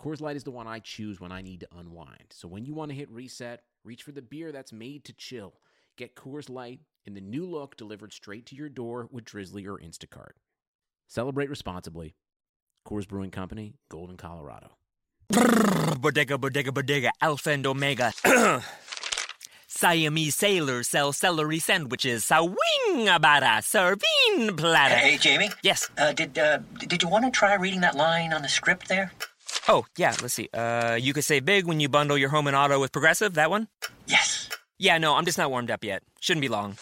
Coors Light is the one I choose when I need to unwind. So when you want to hit reset, reach for the beer that's made to chill. Get Coors Light in the new look delivered straight to your door with Drizzly or Instacart. Celebrate responsibly. Coors Brewing Company, Golden, Colorado. Bodega, bodega, bodega, alpha and omega. Siamese sailors sell celery sandwiches. Sawing about a serving platter. Hey, Jamie. Yes. Uh, did uh, did you want to try reading that line on the script there? Oh, yeah, let's see. Uh, you could save big when you bundle your home and auto with Progressive. That one? Yes. Yeah, no, I'm just not warmed up yet. Shouldn't be long.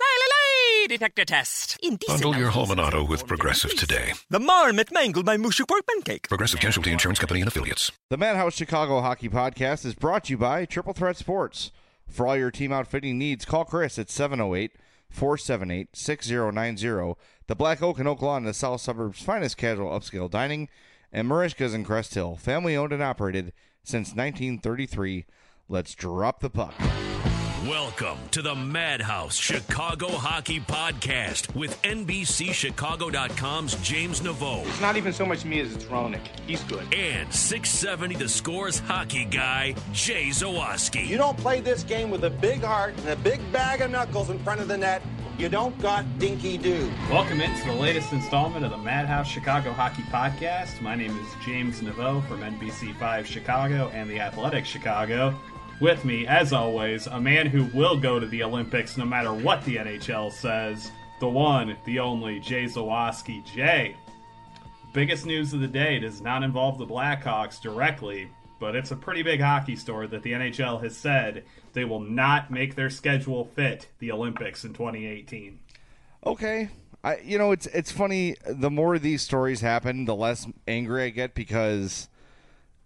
Lay, detector test. Indecent Bundle your home and auto with Progressive today. The marmot mangled my mushy pork pancake. Progressive Casualty Insurance Company and Affiliates. The Madhouse Chicago Hockey Podcast is brought to you by Triple Threat Sports. For all your team outfitting needs, call Chris at 708 478 6090. The Black Oak and Oak Lawn, the South Suburbs' finest casual upscale dining, and Merichka's in Crest Hill, family owned and operated since 1933. Let's drop the puck. Welcome to the Madhouse Chicago Hockey Podcast with NBCChicago.com's James Naveau It's not even so much me as it's Ronick. He's good. and 670 The Scores hockey guy, Jay Zawaski. You don't play this game with a big heart and a big bag of knuckles in front of the net. You don't got dinky do. Welcome into the latest installment of the Madhouse Chicago Hockey Podcast. My name is James Naveau from NBC5 Chicago and the Athletic Chicago. With me, as always, a man who will go to the Olympics no matter what the NHL says, the one, the only, Jay Zawaski. Jay, biggest news of the day does not involve the Blackhawks directly, but it's a pretty big hockey story that the NHL has said they will not make their schedule fit the Olympics in 2018. Okay. I you know it's it's funny the more these stories happen the less angry I get because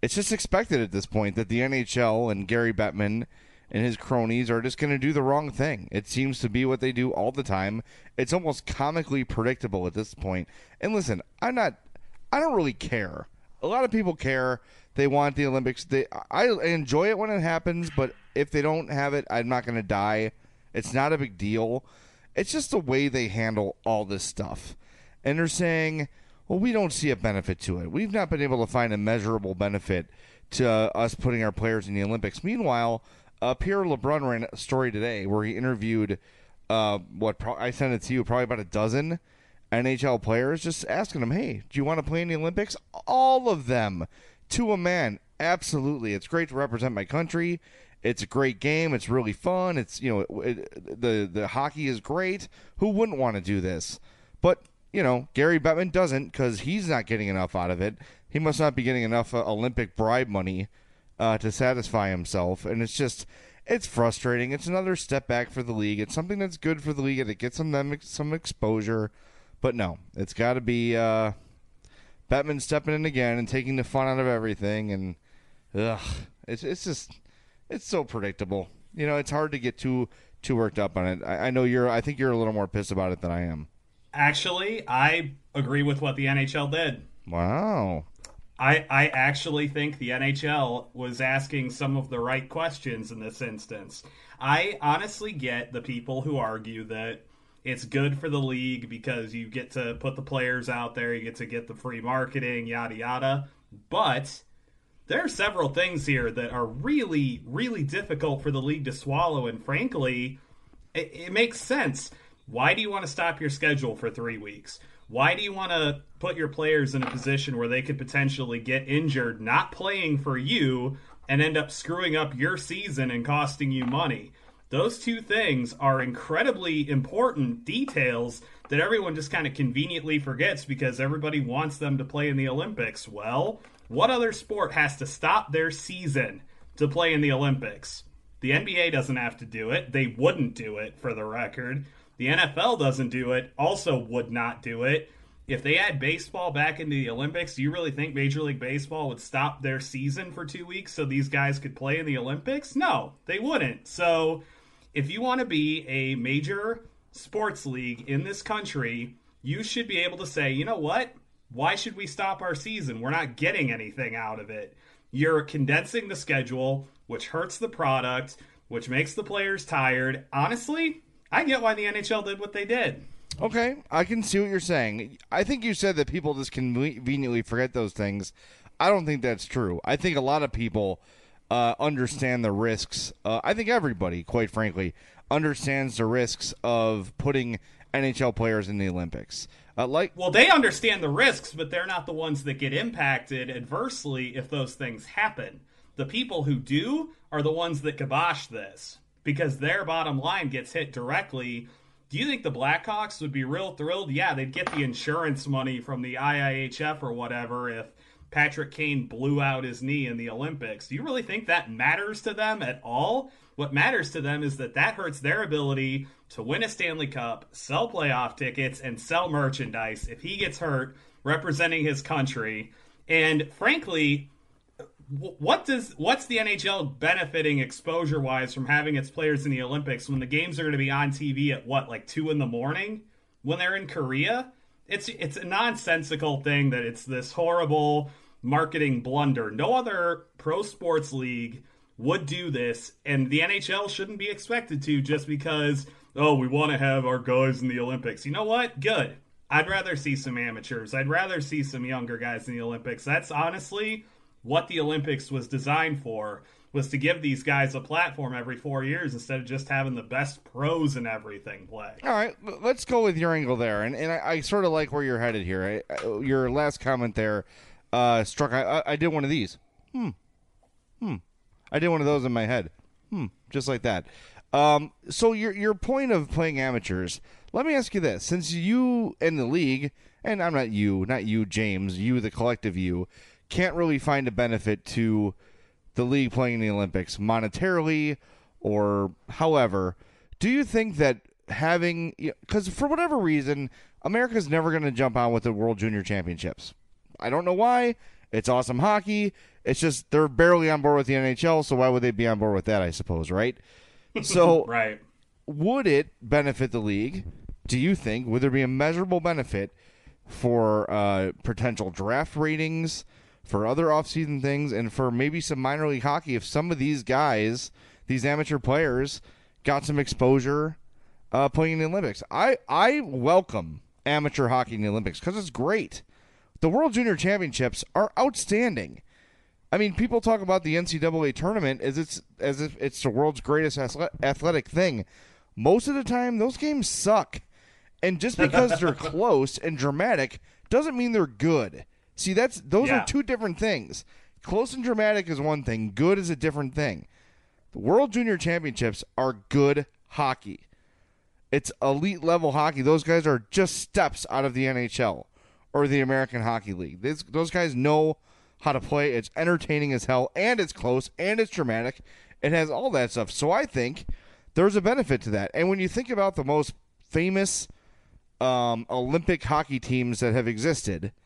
it's just expected at this point that the NHL and Gary Bettman and his cronies are just going to do the wrong thing. It seems to be what they do all the time. It's almost comically predictable at this point. And listen, I'm not I don't really care. A lot of people care. They want the Olympics. They I enjoy it when it happens, but if they don't have it, I'm not going to die. It's not a big deal. It's just the way they handle all this stuff. And they're saying, well, we don't see a benefit to it. We've not been able to find a measurable benefit to us putting our players in the Olympics. Meanwhile, uh, Pierre LeBrun ran a story today where he interviewed, uh, what pro- I sent it to you, probably about a dozen NHL players, just asking them, hey, do you want to play in the Olympics? All of them, to a man, absolutely. It's great to represent my country. It's a great game. It's really fun. It's you know it, the the hockey is great. Who wouldn't want to do this? But you know Gary Bettman doesn't because he's not getting enough out of it. He must not be getting enough uh, Olympic bribe money uh, to satisfy himself, and it's just it's frustrating. It's another step back for the league. It's something that's good for the league and it gets them some exposure. But no, it's got to be uh, Bettman stepping in again and taking the fun out of everything, and ugh, it's it's just it's so predictable. You know, it's hard to get too too worked up on it. I, I know you're. I think you're a little more pissed about it than I am. Actually, I agree with what the NHL did. Wow. I, I actually think the NHL was asking some of the right questions in this instance. I honestly get the people who argue that it's good for the league because you get to put the players out there, you get to get the free marketing, yada yada. But there are several things here that are really, really difficult for the league to swallow, and frankly, it, it makes sense. Why do you want to stop your schedule for three weeks? Why do you want to put your players in a position where they could potentially get injured not playing for you and end up screwing up your season and costing you money? Those two things are incredibly important details that everyone just kind of conveniently forgets because everybody wants them to play in the Olympics. Well, what other sport has to stop their season to play in the Olympics? The NBA doesn't have to do it. They wouldn't do it, for the record. The NFL doesn't do it, also would not do it. If they add baseball back into the Olympics, do you really think Major League Baseball would stop their season for two weeks so these guys could play in the Olympics? No, they wouldn't. So if you want to be a major sports league in this country, you should be able to say, you know what? Why should we stop our season? We're not getting anything out of it. You're condensing the schedule, which hurts the product, which makes the players tired. Honestly, I get why the NHL did what they did. Okay, I can see what you're saying. I think you said that people just conveniently forget those things. I don't think that's true. I think a lot of people uh, understand the risks. Uh, I think everybody, quite frankly, understands the risks of putting NHL players in the Olympics. Uh, like, well, they understand the risks, but they're not the ones that get impacted adversely if those things happen. The people who do are the ones that kibosh this because their bottom line gets hit directly. Do you think the Blackhawks would be real thrilled? Yeah, they'd get the insurance money from the IIHF or whatever if Patrick Kane blew out his knee in the Olympics. Do you really think that matters to them at all? What matters to them is that that hurts their ability to win a Stanley Cup, sell playoff tickets, and sell merchandise if he gets hurt representing his country. And frankly, what does what's the NHL benefiting exposure wise from having its players in the Olympics when the games are going to be on TV at what like two in the morning when they're in Korea? It's it's a nonsensical thing that it's this horrible marketing blunder. No other pro sports league would do this, and the NHL shouldn't be expected to just because oh we want to have our guys in the Olympics. You know what? Good. I'd rather see some amateurs. I'd rather see some younger guys in the Olympics. That's honestly what the Olympics was designed for was to give these guys a platform every four years instead of just having the best pros and everything play. All right, let's go with your angle there, and and I, I sort of like where you're headed here. I, I, your last comment there uh, struck. I, I did one of these. Hmm. Hmm. I did one of those in my head. Hmm. Just like that. Um, so your your point of playing amateurs. Let me ask you this: since you in the league, and I'm not you, not you, James, you, the collective you, can't really find a benefit to the league playing in the Olympics monetarily or however, do you think that having because for whatever reason America's never going to jump on with the World Junior Championships. I don't know why. It's awesome hockey. It's just they're barely on board with the NHL, so why would they be on board with that? I suppose, right? So, right. Would it benefit the league? Do you think would there be a measurable benefit for uh, potential draft ratings? For other offseason things, and for maybe some minor league hockey if some of these guys, these amateur players, got some exposure uh, playing in the Olympics. I, I welcome amateur hockey in the Olympics because it's great. The World Junior Championships are outstanding. I mean, people talk about the NCAA tournament as it's as if it's the world's greatest athletic thing. Most of the time, those games suck, and just because they're close and dramatic doesn't mean they're good. See, that's those yeah. are two different things. Close and dramatic is one thing. Good is a different thing. The World Junior Championships are good hockey. It's elite level hockey. Those guys are just steps out of the NHL or the American Hockey League. This, those guys know how to play. It's entertaining as hell, and it's close, and it's dramatic. It has all that stuff. So I think there's a benefit to that. And when you think about the most famous um, Olympic hockey teams that have existed –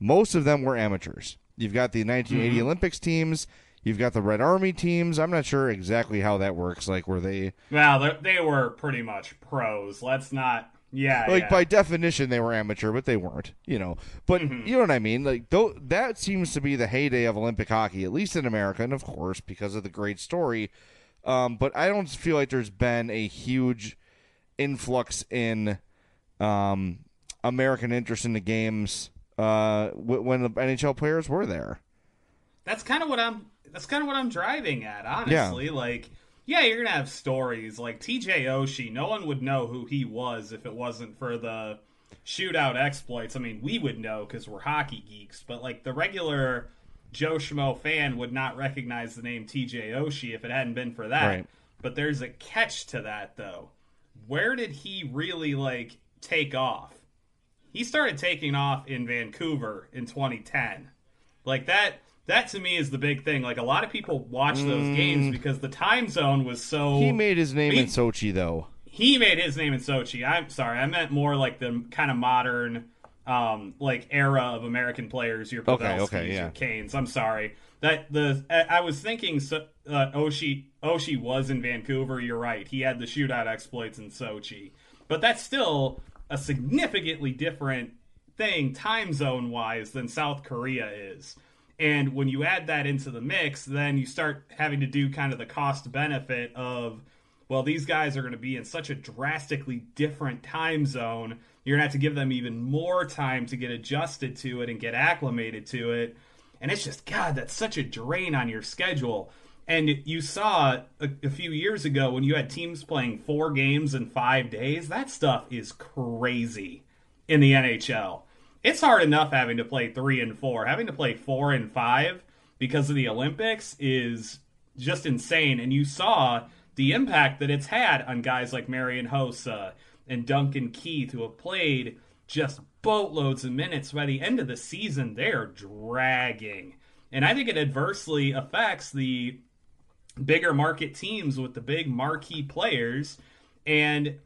most of them were amateurs. You've got the 1980 mm-hmm. Olympics teams. You've got the Red Army teams. I'm not sure exactly how that works. Like, were they? Well, they were pretty much pros. Let's not Yeah, like yeah. by definition they were amateur, but they weren't. You know, but Mm-hmm. you know what I mean. Like though that seems to be the heyday of Olympic hockey, at least in America, and of course because of the great story. Um, but I don't feel like there's been a huge influx in um, American interest in the games uh, w- when the NHL players were there. That's kind of what I'm. That's kind of what I'm driving at, honestly. Like, yeah, you're gonna have stories like T.J. Oshie. No one would know who he was if it wasn't for the shootout exploits. I mean, we would know because we're hockey geeks, but like the regular Joe Schmo fan would not recognize the name T.J. Oshie if it hadn't been for that. Right. But there's a catch to that, though. Where did he really like take off? He started taking off in Vancouver in 2010. Like that that to me is the big thing. Like a lot of people watch those games because the time zone was so Mm. He made his name in Sochi, though. he made his name in Sochi. I'm sorry, I meant more like the kind of modern, um, like era of American players. Your Okay, Pavelskis, okay, yeah. your Kanes. I'm sorry that the I was thinking so, uh, Oshi Oshie was in Vancouver. You're right. He had the shootout exploits in Sochi, but that's still a significantly different thing time zone wise than South Korea is. And when you add that into the mix, then you start having to do kind of the cost benefit of well, these guys are going to be in such a drastically different time zone. You're going to have to give them even more time to get adjusted to it and get acclimated to it. And it's just, God, that's such a drain on your schedule. And you saw a, a few years ago when you had teams playing four games in five days, that stuff is crazy in the NHL. It's hard enough having to play three and four. Having to play four and five because of the Olympics is just insane. And you saw the impact that it's had on guys like Marian Hossa and Duncan Keith, who have played just boatloads of minutes. By the end of the season, they're dragging. And I think it adversely affects the bigger market teams with the big marquee players. And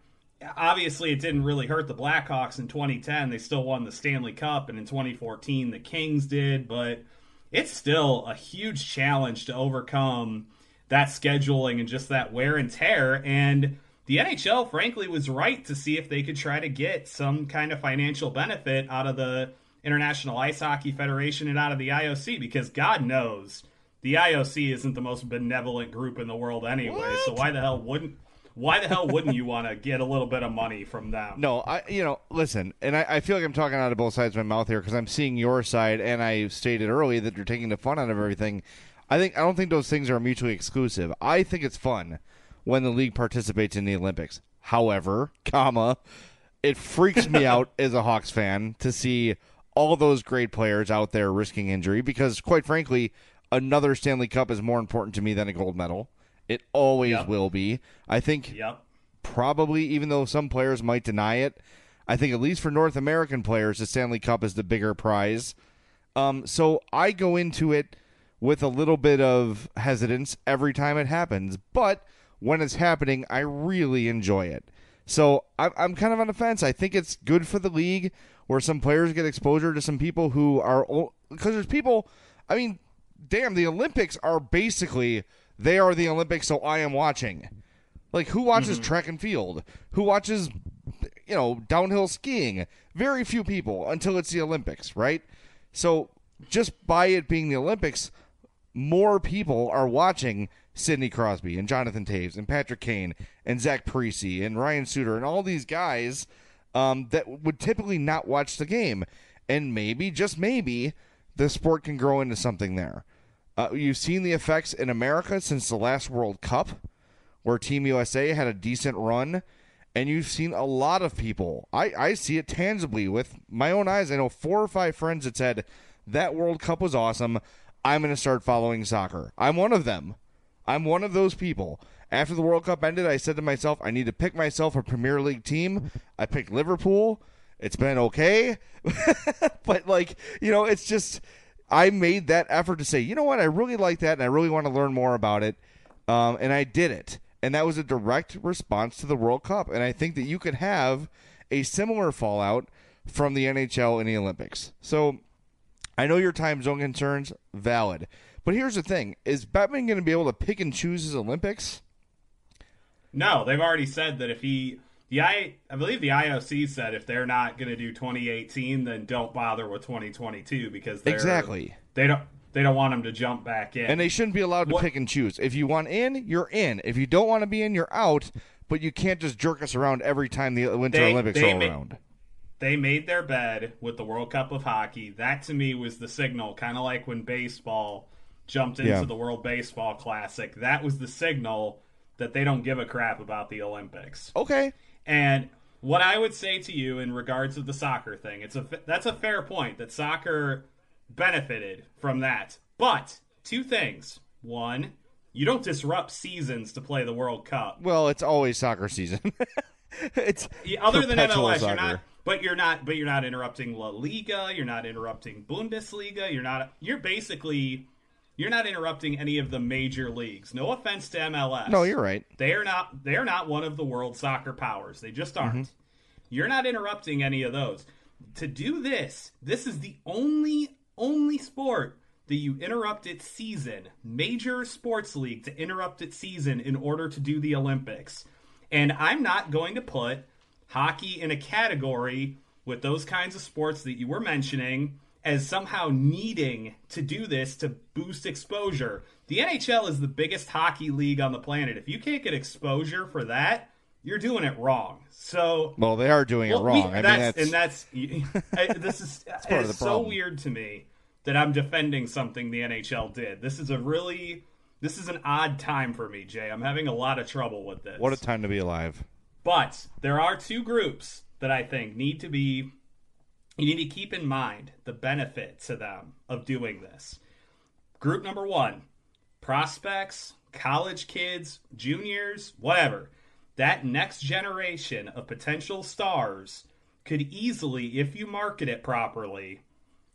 obviously, it didn't really hurt the Blackhawks in 2010. They still won the Stanley Cup. And in 2014, the Kings did. But it's still a huge challenge to overcome that scheduling and just that wear and tear. And the NHL, frankly, was right to see if they could try to get some kind of financial benefit out of the International Ice Hockey Federation and out of the IOC because God knows the IOC isn't the most benevolent group in the world anyway. So why the hell wouldn't why the hell wouldn't you want to get a little bit of money from them? No, I you know listen, and I, I feel like I'm talking out of both sides of my mouth here because I'm seeing your side, and I stated earlier that you're taking the fun out of everything. I think I don't think those things are mutually exclusive. I think it's fun when the league participates in the Olympics. However, comma, it freaks me out as a Hawks fan to see all those great players out there risking injury because, quite frankly, another Stanley Cup is more important to me than a gold medal. It always Yep. will be. I think Yep. probably, even though some players might deny it, I think at least for North American players, the Stanley Cup is the bigger prize. Um, so I go into it with a little bit of hesitance every time it happens, but when it's happening, I really enjoy it. So I'm, I'm kind of on the fence. I think it's good for the league where some players get exposure to some people who are because there's people. I mean, damn, the Olympics are basically they are the Olympics, so I am watching. Like who watches track and field? Who watches you know, downhill skiing? Very few people until it's the Olympics, right? So just by it being the Olympics, more people are watching Sidney Crosby and Jonathan Toews and Patrick Kane and Zach Parise and Ryan Suter and all these guys um, that would typically not watch the game. And maybe, just maybe, the sport can grow into something there. Uh, you've seen the effects in America since the last World Cup, where Team USA had a decent run, and you've seen a lot of people. I, I see it tangibly with my own eyes. I know four or five friends that said that World Cup was awesome. I'm going to start following soccer. I'm one of them. I'm one of those people. After the World Cup ended, I said to myself, I need to pick myself a Premier League team. I picked Liverpool. It's been okay. but, like, you know, it's just, I made that effort to say, you know what, I really like that and I really want to learn more about it. Um, and I did it. And that was a direct response to the World Cup. And I think that you could have a similar fallout from the NHL in the Olympics. So I know your time zone concerns valid. But here's the thing: is Bettman going to be able to pick and choose his Olympics? No, they've already said that if he the I I believe the IOC said if they're not going to do 2018, then don't bother with 2022 because they're, Exactly. they don't they don't want them to jump back in. And they shouldn't be allowed to What- pick and choose. If you want in, you're in. If you don't want to be in, you're out. But you can't just jerk us around every time the Winter They- Olympics they roll ma- around. they made their bed with the World Cup of Hockey. That to me was the signal, kind of like when baseball jumped into Yeah. the World Baseball Classic. That was the signal that they don't give a crap about the Olympics. Okay. And what I would say to you in regards to the soccer thing, it's a that's a fair point that soccer benefited from that. But two things: one, you don't disrupt seasons to play the World Cup. Well, it's always soccer season. it's other than MLS, soccer. you're not. But you're not. But you're not interrupting La Liga. You're not interrupting Bundesliga. You're not. You're basically. You're not interrupting any of the major leagues. No offense to MLS. No, you're right. They are not. They are not one of the world soccer powers. They just aren't. Mm-hmm. You're not interrupting any of those. To do this, this is the only only sport that you interrupt its season, major sports league to interrupt its season in order to do the Olympics. And I'm not going to put hockey in a category with those kinds of sports that you were mentioning as somehow needing to do this to boost exposure. The NHL is the biggest hockey league on the planet. If you can't get exposure for that, you're doing it wrong. So Well, they are doing well, it we- wrong. I mean, that's, and that's I, this is it's so weird to me that I'm defending something the NHL did. This is a really this is an odd time for me, Jay. I'm having a lot of trouble with this. what a time to be alive. But there are two groups that I think need to be you need to keep in mind the benefit to them of doing this. Group number 1, prospects, college kids, juniors, whatever. That next generation of potential stars could easily if you market it properly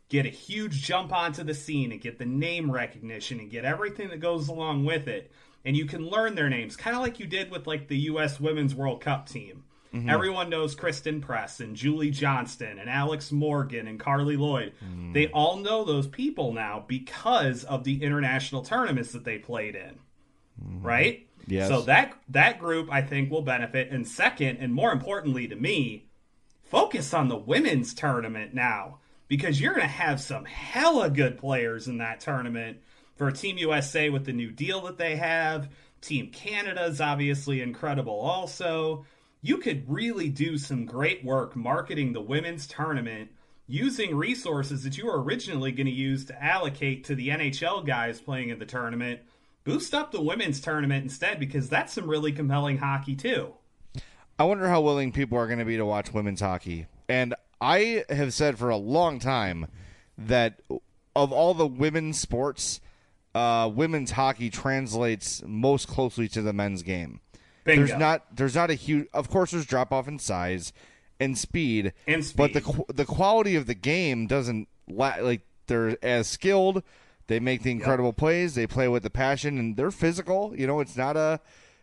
get a huge jump onto the scene and get the name recognition and get everything that goes along with it and you can learn their names kind of like you did with like the US Women's World Cup team. Mm-hmm. Everyone knows Christen Press and Julie Johnston and Alex Morgan and Carly Lloyd. Mm. They all know those people now because of the international tournaments that they played in. Right? Mm-hmm. Yes. So that that group I think will benefit and second and more importantly to me, focus on the women's tournament now because you're going to have some hella good players in that tournament for Team USA with the new deal that they have. Team Canada is obviously incredible also. You could really do some great work marketing the women's tournament using resources that you were originally going to use to allocate to the NHL guys playing in the tournament. Boost up the women's tournament instead because that's some really compelling hockey too. I wonder how willing people are going to be to watch women's hockey. And I have said for a long time that of all the women's sports, uh, women's hockey translates most closely to the men's game. Bingo. There's not there's not a huge. Of course, there's drop off in size and speed, And but the the quality of the game doesn't la- like they're as skilled. They make the incredible plays. They play with the passion, and they're physical. You know, it's not a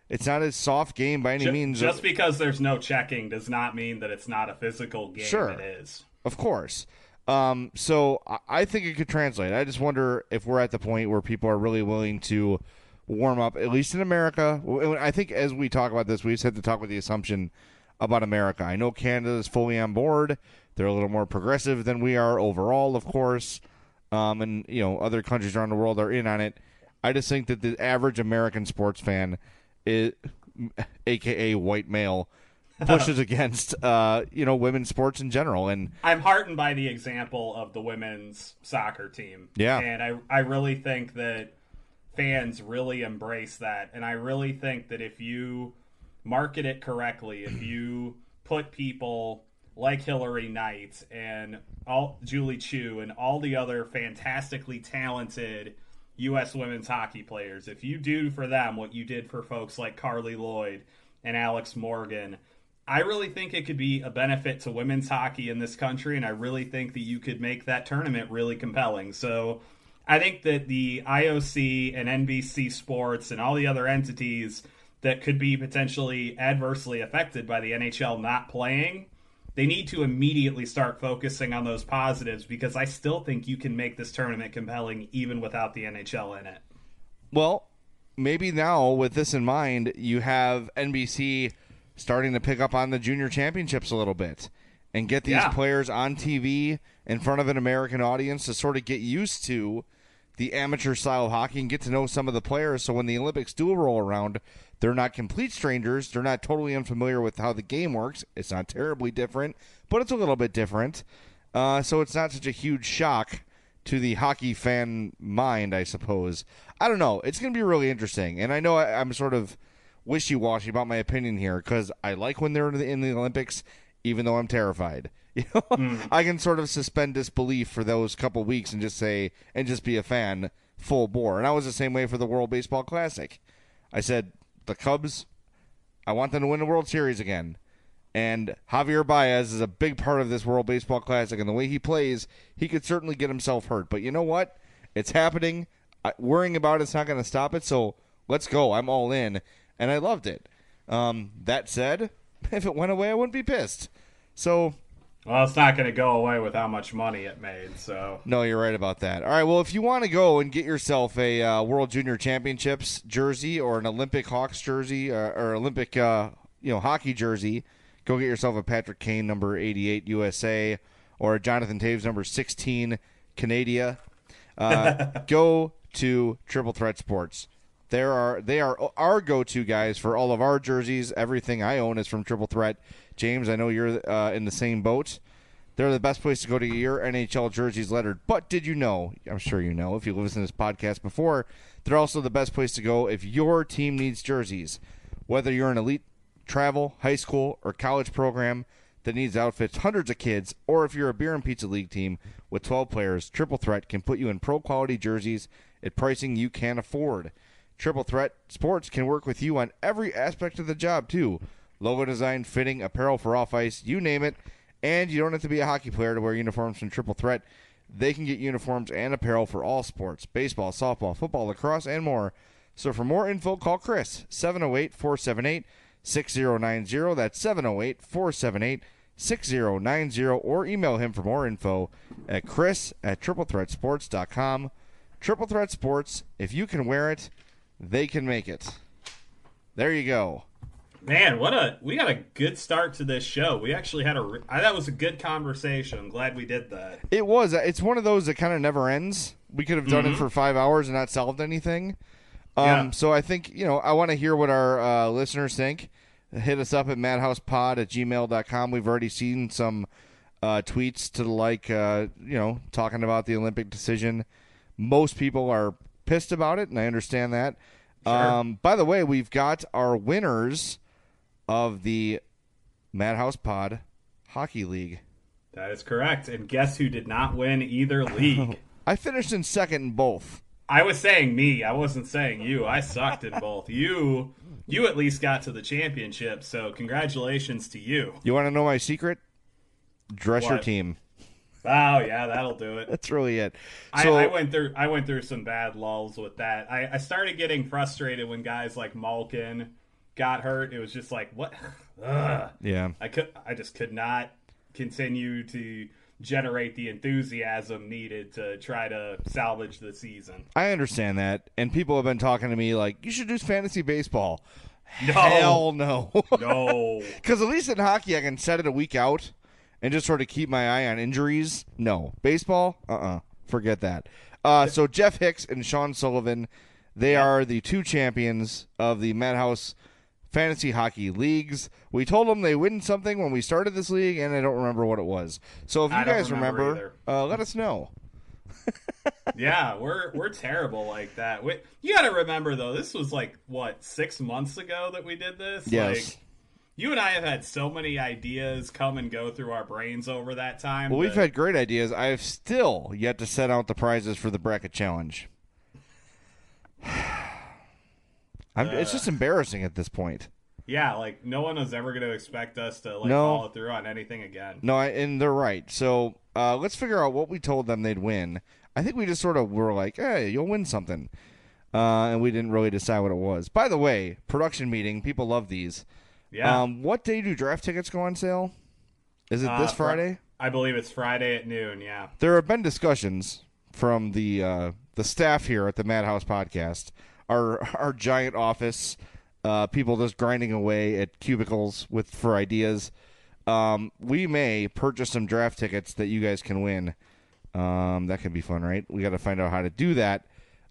it's not a soft game by any Ju- means. Just because there's no checking does not mean that it's not a physical game. Sure. It is. Of course. Um, so I think it could translate. I just wonder if we're at the point where people are really willing to warm up, at least in America. I think as we talk about this, we just have to talk with the assumption about America. I know Canada is fully on board. They're a little more progressive than we are overall, of course. Um, and you know, other countries around the world are in on it. I just think that the average American sports fan, is, aka white male, pushes against uh, you know women's sports in general. And I'm heartened by the example of the women's soccer team. Yeah. And I, I really think that fans really embrace that. And I really think that if you market it correctly, if you put people like Hilary Knight and all Julie Chu and all the other fantastically talented U.S. women's hockey players, if you do for them what you did for folks like Carly Lloyd and Alex Morgan, I really think it could be a benefit to women's hockey in this country, and I really think that you could make that tournament really compelling. So I think that the IOC and NBC Sports and all the other entities that could be potentially adversely affected by the NHL not playing, they need to immediately start focusing on those positives because I still think you can make this tournament compelling even without the NHL in it. Well, maybe now with this in mind, you have NBC starting to pick up on the junior championships a little bit and get these Yeah. players on TV in front of an American audience to sort of get used to the amateur style of hockey and get to know some of the players. So when the Olympics do roll around, they're not complete strangers. They're not totally unfamiliar with how the game works. It's not terribly different, but it's a little bit different. Uh, so it's not such a huge shock to the hockey fan mind, I suppose. I don't know. It's going to be really interesting. And I know I, I'm sort of wishy washy about my opinion here because I like when they're in the, in the Olympics, even though I'm terrified. You know, I can sort of suspend disbelief for those couple weeks and just say and just be a fan full bore. And I was the same way for the World Baseball Classic. I said the Cubs, I want them to win the World Series again. And Javier Baez is a big part of this World Baseball Classic, and the way he plays, he could certainly get himself hurt. But you know what? It's happening. I, worrying about it's not going to stop it. So let's go. I'm all in, and I loved it. Um, that said, if it went away, I wouldn't be pissed. So Well, it's not going to go away with how much money it made. So no, you're right about that. All right, well, if you want to go and get yourself a uh, World Junior Championships jersey or an Olympic Hawks jersey or, or Olympic, uh, you know, hockey jersey, go get yourself a Patrick Kane number 88 USA or a Jonathan Toews number 16 Canada. Uh, go to Triple Threat Sports. There are they are our go-to guys for all of our jerseys. Everything I own is from Triple Threat. James, I know you're uh, in the same boat. They're the best place to go to get your NHL jerseys lettered. But did you know? I'm sure you know if you listened to this podcast before. They're also the best place to go if your team needs jerseys. Whether you're an elite travel, high school, or college program that needs outfits hundreds of kids, or if you're a beer and pizza league team with 12 players, Triple Threat can put you in pro quality jerseys at pricing you can afford. Triple Threat Sports can work with you on every aspect of the job too. Logo design, fitting, apparel for off ice, you name it. And you don't have to be a hockey player to wear uniforms from Triple Threat. They can get uniforms and apparel for all sports baseball, softball, football, lacrosse, and more. So for more info, call Chris, 708 478 6090. That's 708 478 6090. Or email him for more info at chris at triplethreatsports.com. Triple Threat Sports, if you can wear it, they can make it. There you go. Man, what a we got a good start to this show. We actually had a I, that was a good conversation. I'm glad we did that. It was. It's one of those that kind of never ends. We could have done it Mhm. for five hours and not solved anything. Um, Yeah. So I think, you know, I want to hear what our uh, listeners think. Hit us up at madhousepod at gmail.com. We've already seen some uh, tweets to the like, uh, you know, talking about the Olympic decision. Most people are pissed about it, and I understand that. Um, by the way, we've got our winners of the Madhouse Pod Hockey League. That is correct. And guess who did not win either league? I finished in second in both. I was saying me. I wasn't saying you. I sucked in both. You you at least got to the championship, so congratulations to you. You want to know my secret? Dress your team. Oh yeah, that'll do it. That's really it. I, So I went through I went through some bad lulls with that. I, I started getting frustrated when guys like Malkin got hurt. It was just like what Ugh. yeah, I could I just could not continue to generate the enthusiasm needed to try to salvage the season. I understand that, and people have been talking to me like you should do fantasy baseball. No. Hell no, No. Because at least in hockey, I can set it a week out and just sort of keep my eye on injuries. No baseball, uh, uh forget that. Uh, so Jeff Hicks and Sean Sullivan, they are the two champions of the Madhouse Fantasy Hockey Leagues. We told them they win something when we started this league, and I don't remember what it was. So if you guys remember remember, uh, let us know. yeah, we're we're terrible like that. We, you got to remember though, this was like what six months ago that we did this. Yes. Like, you and I have had so many ideas come and go through our brains over that time. Well, we've had great ideas. I have still yet to set out the prizes for the bracket challenge. I'm, it's just embarrassing at this point. yeah, like no one was ever going to expect us to like No. follow through on anything again. No, I, and they're right. So uh, let's figure out what we told them they'd win. I think we just sort of were like, "Hey, you'll win something," uh, and we didn't really decide what it was. By the way, production meeting. People love these. Yeah. Um, what day do draft tickets go on sale? Is it Uh, this fr- Friday? I believe it's Friday at noon. Yeah. There have been discussions from the uh, the staff here at the Madhouse Podcast, our our giant office uh, people just grinding away at cubicles with for ideas. Um, we may purchase some draft tickets that you guys can win. Um, that could be fun, right? We got to find out how to do that.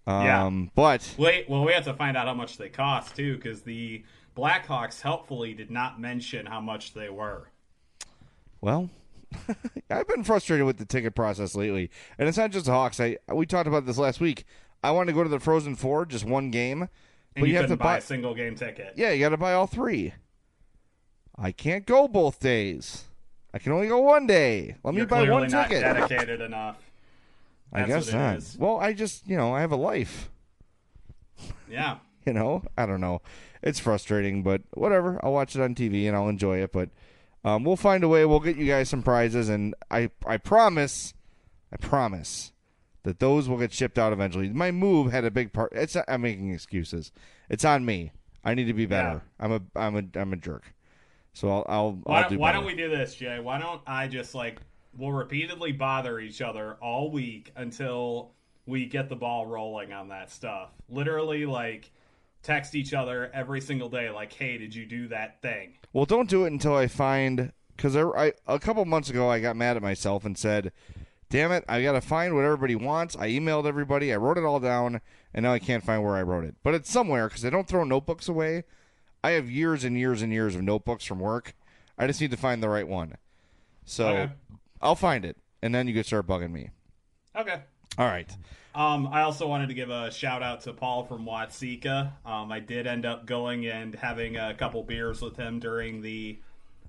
Um, Yeah. But Wait, well, we have to find out how much they cost too, because the Blackhawks helpfully did not mention how much they were. Well, I've been frustrated with the ticket process lately, and it's not just the Hawks. I we talked about this last week. I want to go to the Frozen Four, just one game, And but you, you, have to buy buy. a single game ticket. Yeah, you got to buy all three. I can't go both days. I can only go one day. Let You're me buy one not ticket. dedicated enough. I guess not. is. Well, I just you know I have a life. Yeah. You know, I don't know. It's frustrating, but whatever. I'll watch it on TV and I'll enjoy it. But um, we'll find a way. We'll get you guys some prizes, and I I promise, I promise that those will get shipped out eventually. My move had a big part. It's not, I'm making excuses. It's on me. I need to be better. I'm a I'm a I'm a jerk. So I'll I'll, Why, I'll do don't, why don't we do this, Jay? Why don't I just like we'll repeatedly bother each other all week until we get the ball rolling on that stuff. Literally, like text each other every single day, like, "Hey, did you do that thing?" Well, don't do it until I find because I, I a couple months ago I got mad at myself and said, "Damn it, I got to find what everybody wants." I emailed everybody, I wrote it all down, and now I can't find where I wrote it. But it's somewhere because I don't throw notebooks away. I have years and years and years of notebooks from work. I just need to find the right one. So Okay. I'll find it, and then you can start bugging me. Okay. All right. Um, I also wanted to give a shout out to Paul from Watseka. Um, I did end up going and having a couple beers with him during the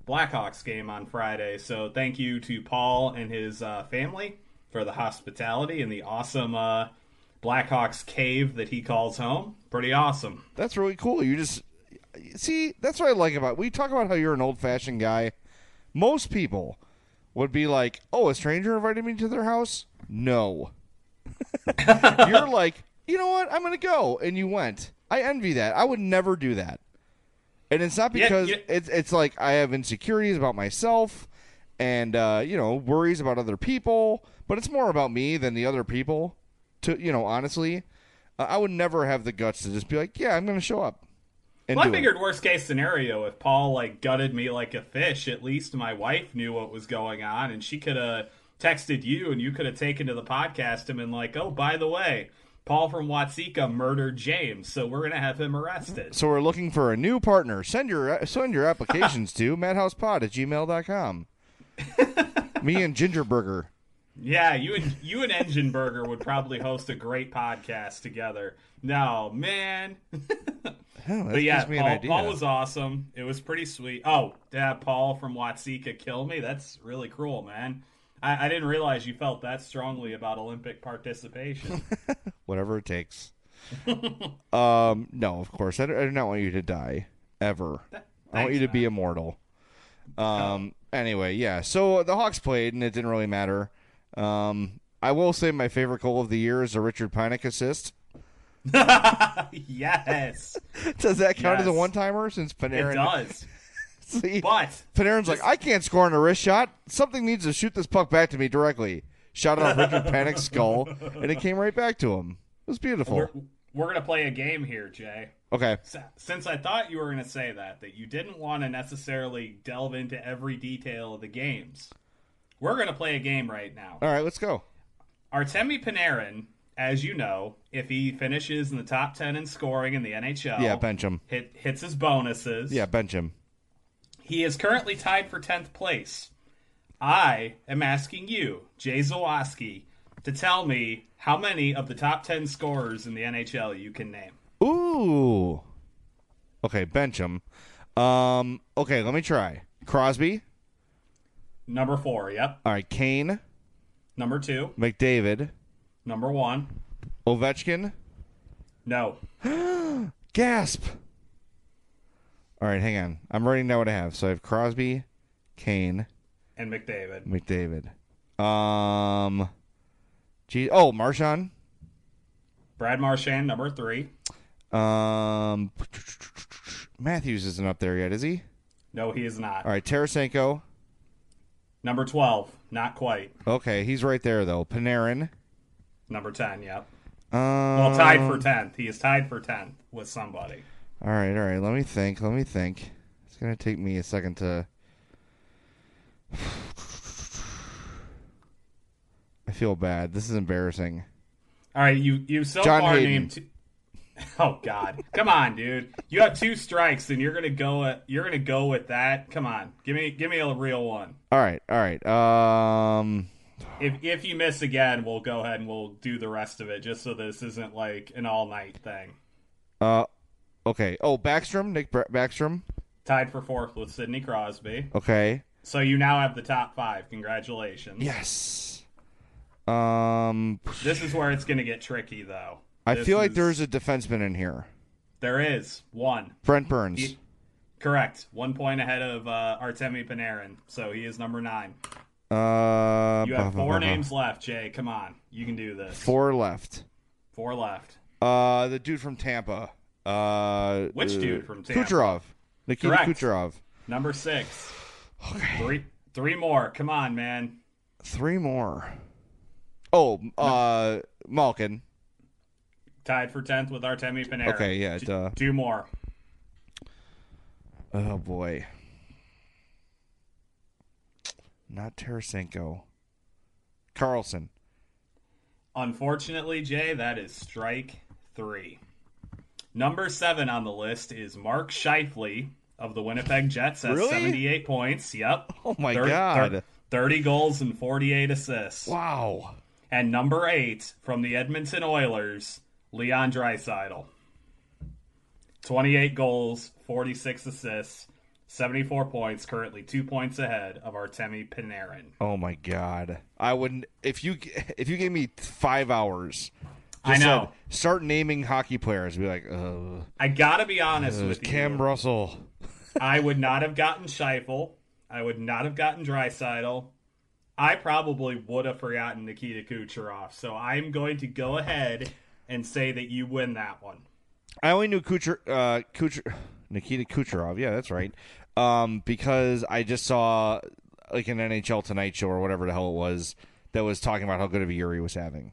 Blackhawks game on Friday. So thank you to Paul and his uh, family for the hospitality and the awesome uh, Blackhawks cave that he calls home. Pretty awesome. That's really cool. You just see that's what I like about. It. We talk about how you're an old fashioned guy. Most people would be like, "Oh, a stranger invited me to their house." No, you're like, you know what? I'm gonna go, and you went. I envy that. I would never do that. And it's not because yeah. it's it's like I have insecurities about myself, and uh, you know worries about other people. But it's more about me than the other people. To you know, honestly, uh, I would never have the guts to just be like, "Yeah, I'm gonna show up." And Well, I do it. figured worst case scenario, if Paul like gutted me like a fish, at least my wife knew what was going on, and she could have texted you, and you could have taken to the podcast and been like, "Oh, by the way, Paul from Watseka murdered James, so we're gonna have him arrested." So we're looking for a new partner. Send your send your applications to madhousepod at gmail.com. Me and Gingerburger. Yeah, you and you and Engine Burger would probably host a great podcast together. No, man. Oh, that but yeah, gives me an Paul. Paul was awesome. It was pretty sweet. Oh, to have Paul from Watseka kill me, that's really cruel, man. I, I didn't realize you felt that strongly about Olympic participation. Whatever it takes. um, no, of course. I do, I do not want you to die. Ever. I want you to be immortal. Um, Anyway, yeah. So the Hawks played, and it didn't really matter. Um, I will say my favorite goal of the year is a Richard Panik assist. yes. Does that count as a one timer since Panarin? It does. See, But Panarin's like, I can't score on a wrist shot. Something needs to shoot this puck back to me directly. Shot it off Richard Panik's skull, and it came right back to him. It was beautiful. we're, we're gonna play a game here, Jay. Okay. Since I thought you were gonna say that, that you didn't want to necessarily delve into every detail of the games, we're gonna play a game right now. All right, let's go. Artemi Panarin, as you know, if he finishes in the top ten in scoring in the NHL, Yeah, bench him. hit, hits his bonuses. Yeah, bench him. He is currently tied for 10th place. I am asking you, Jay Zawaski, to tell me how many of the top 10 scorers in the NHL you can name. Ooh. Okay, bench him. Um. Okay, let me try. Crosby. Number four, yep. All right, Kane, Number two, McDavid, number one, Ovechkin. no. Gasp. All right, hang on. I'm writing down what I have. So I have Crosby, Kane, And McDavid. McDavid. Um. Gee. Oh, Marshawn. Brad Marchand, number three. Um. Matthews isn't up there yet, is he? No, he is not. All right, Tarasenko. Number 12, not quite. Okay, he's right there though. Panarin. Number 10, yep. Um, Well, tied for 10th. He is tied for 10th with somebody. All right, all right. Let me think. Let me think. It's gonna take me a second to. I feel bad. This is embarrassing. All right, you you so John far Hayden. named. Oh God, come on, dude! You have two strikes, and you're gonna go. At, you're gonna go with that. Come on, give me give me a real one. All right, all right. Um, If if you miss again, we'll go ahead and we'll do the rest of it, just so this isn't like an all night thing. uh, okay. Oh, Backstrom, Nick Bra- Backstrom. Tied for fourth with Sidney Crosby. Okay. So you now have the top five. Congratulations. Yes. Um, This is where it's gonna get tricky, though. I This feel like is- there's a defenseman in here. there is one. Brent Burns. He- correct. One point ahead of uh, Artemi Panarin, so he is number nine. uh, You have bah, four bah, bah. names left, Jay. Come on, you can do this. Four left. Four left. Uh, the dude from Tampa. Uh, Which uh, dude from Tampa? Kucherov. Nikita Correct. Kucherov. Number six. Three, three more. Come on, man. Three more. Oh, uh, Malkin. Tied for tenth with Artemi Panarin. Okay, yeah, duh. Two more. Oh boy. Not Tarasenko. Karlsson. Unfortunately, Jay, that is strike three. Number seven on the list is Mark Scheifele of the Winnipeg Jets at Really? 78 points. Yep. Oh my Thir- God. thir- 30 goals and 48 assists. Wow. And number eight from the Edmonton Oilers, Leon Draisaitl. 28 goals, 46 assists, 74 points, currently two points ahead of Artemi Panarin. Oh my god. I wouldn't if you if you gave me 5 hours. I know. said, start naming hockey players. Be like, uh, I gotta be honest uh, with Cam you. Cam Russell. I would not have gotten Scheifele. I would not have gotten Draisaitl. I probably would have forgotten Nikita Kucherov. So I'm going to go ahead and say that you win that one. I only knew Kucher, uh, Kucher, Nikita Kucherov. Yeah, that's right. Um, because I just saw like an NHL Tonight Show or whatever the hell it was that was talking about how good of a year he was having.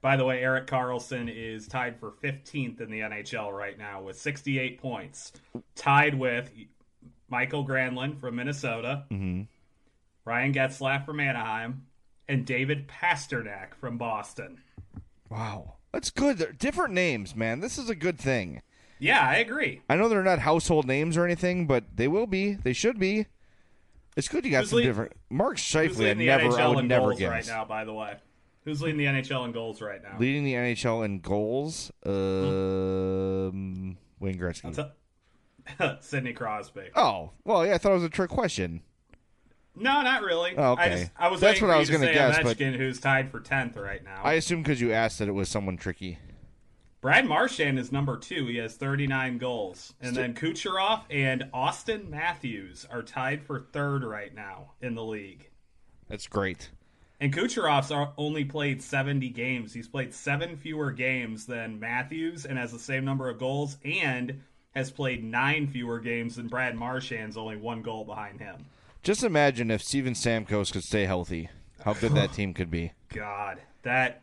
By the way, Erik Karlsson is tied for 15th in the NHL right now with 68 points, tied with Mikael Granlund from Minnesota, Mm-hmm. Ryan Getzlaf from Anaheim, and David Pastrnak from Boston. Wow, that's good. They're different names, man. This is a good thing. Yeah, I agree. I know they're not household names or anything, but they will be. They should be. It's good you got Who's some lead- different. Mark Scheifele, I never, NHL I would never guess. right now? By the way, who's leading the NHL in goals right now? Leading the NHL in goals, um, Wayne Gretzky. Sidney Crosby. Oh, well, yeah, I thought it was a trick question. No, not really. Oh, I, okay. just, I was That's what I was gonna say guess, but- who's tied for tenth right now. I assume because you asked that it was someone tricky. Brad Marchand is number two. He has 39 goals. And then Kucherov and Auston Matthews are tied for third right now in the league. That's great. And Kucherov's only played 70 games. He's played seven fewer games than Matthews and has the same number of goals and has played nine fewer games than Brad Marchand's only one goal behind him. Just imagine if Steven Stamkos could stay healthy. How good that team could be. God, that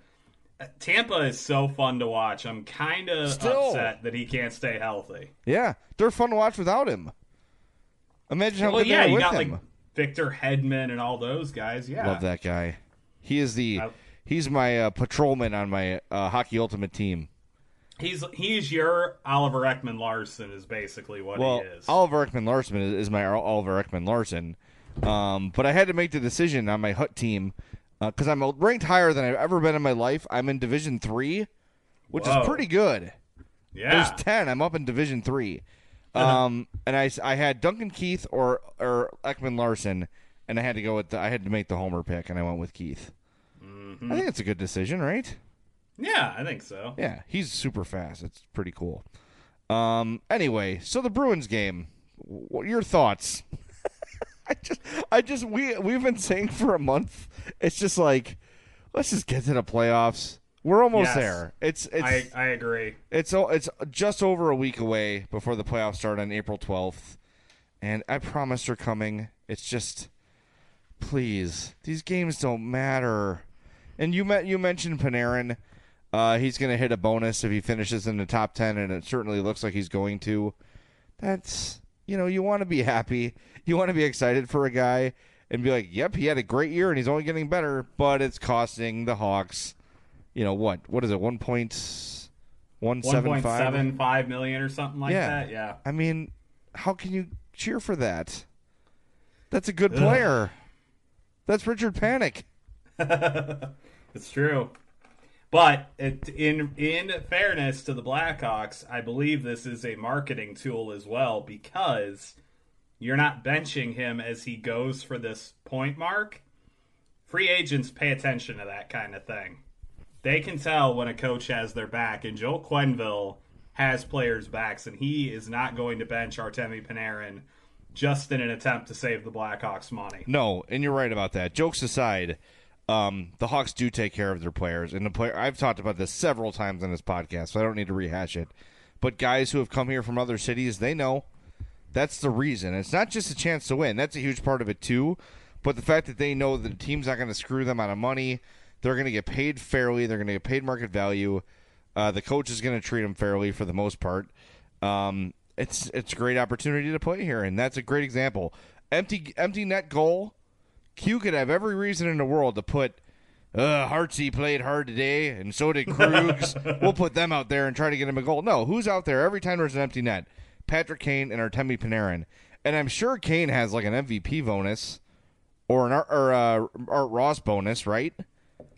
uh, Tampa is so fun to watch. I'm kind of upset that he can't stay healthy. Yeah, they're fun to watch without him. Imagine how well, good yeah, they are you with got him. like Victor Hedman and all those guys. Yeah, Love that guy. He is the I- he's my uh, patrolman on my uh, hockey ultimate team. He's he's your Oliver Ekman Larsson is basically what well, he is. Oliver Ekman Larsson is, is my Oliver Ekman Larsson. Um, but I had to make the decision on my Hut team because I'm ranked higher than I've ever been in my life. I'm in Division Three, which Whoa. is pretty good. yeah, There's ten. I'm up in Division Three. Um, and I, I had Duncan Keith or or Ekman Larsson, and I had to go with the, I had to make the homer pick, and I went with Keith. Mm-hmm. I think it's a good decision, right? yeah, I think so. Yeah, he's super fast. It's pretty cool. Um. Anyway, so the Bruins game. What your thoughts? I just, I just, we we've been saying for a month. It's just like, let's just get to the playoffs. We're almost Yes. there. It's, it's, I I agree. it's, it's just over a week away before the playoffs start on April twelfth, and I promise they're coming. It's just, please, these games don't matter. And you met, you mentioned Panarin. Uh, he's going to hit a bonus if he finishes in the top 10, and it certainly looks like he's going to. That's, you know, you want to be happy. You want to be excited for a guy and be like, yep, he had a great year and he's only getting better, but it's costing the Hawks, you know, what? What is it? 1.175? 1.75 million or something like yeah. that. Yeah. I mean, how can you cheer for that? That's a good player. That's Richard Panik. it's true. But it, in in fairness to the Blackhawks, I believe this is a marketing tool as well because you're not benching him as he goes for this point mark. Free agents pay attention to that kind of thing. They can tell when a coach has their back, and Joel Quenneville has players' backs, and he is not going to bench Artemi Panarin just in an attempt to save the Blackhawks money. No, and you're right about that. Jokes aside, um, the Hawks do take care of their players, and the player I've talked about this several times on this podcast, so I don't need to rehash it. But guys who have come here from other cities, they know that's the reason. It's not just a chance to win; that's a huge part of it too. But the fact that they know that the team's not going to screw them out of money, they're going to get paid fairly, they're going to get paid market value. Uh, the coach is going to treat them fairly for the most part. Um, it's it's a great opportunity to play here, and that's a great example. Empty empty net goal. Q could have every reason in the world to put uh, Hartsey played hard today, and so did Krugs. we'll put them out there and try to get him a goal. No, who's out there every time there's an empty net? Patrick Kane and Artemi Panarin, and I'm sure Kane has like an MVP bonus or an Art, or uh, Art Ross bonus, right?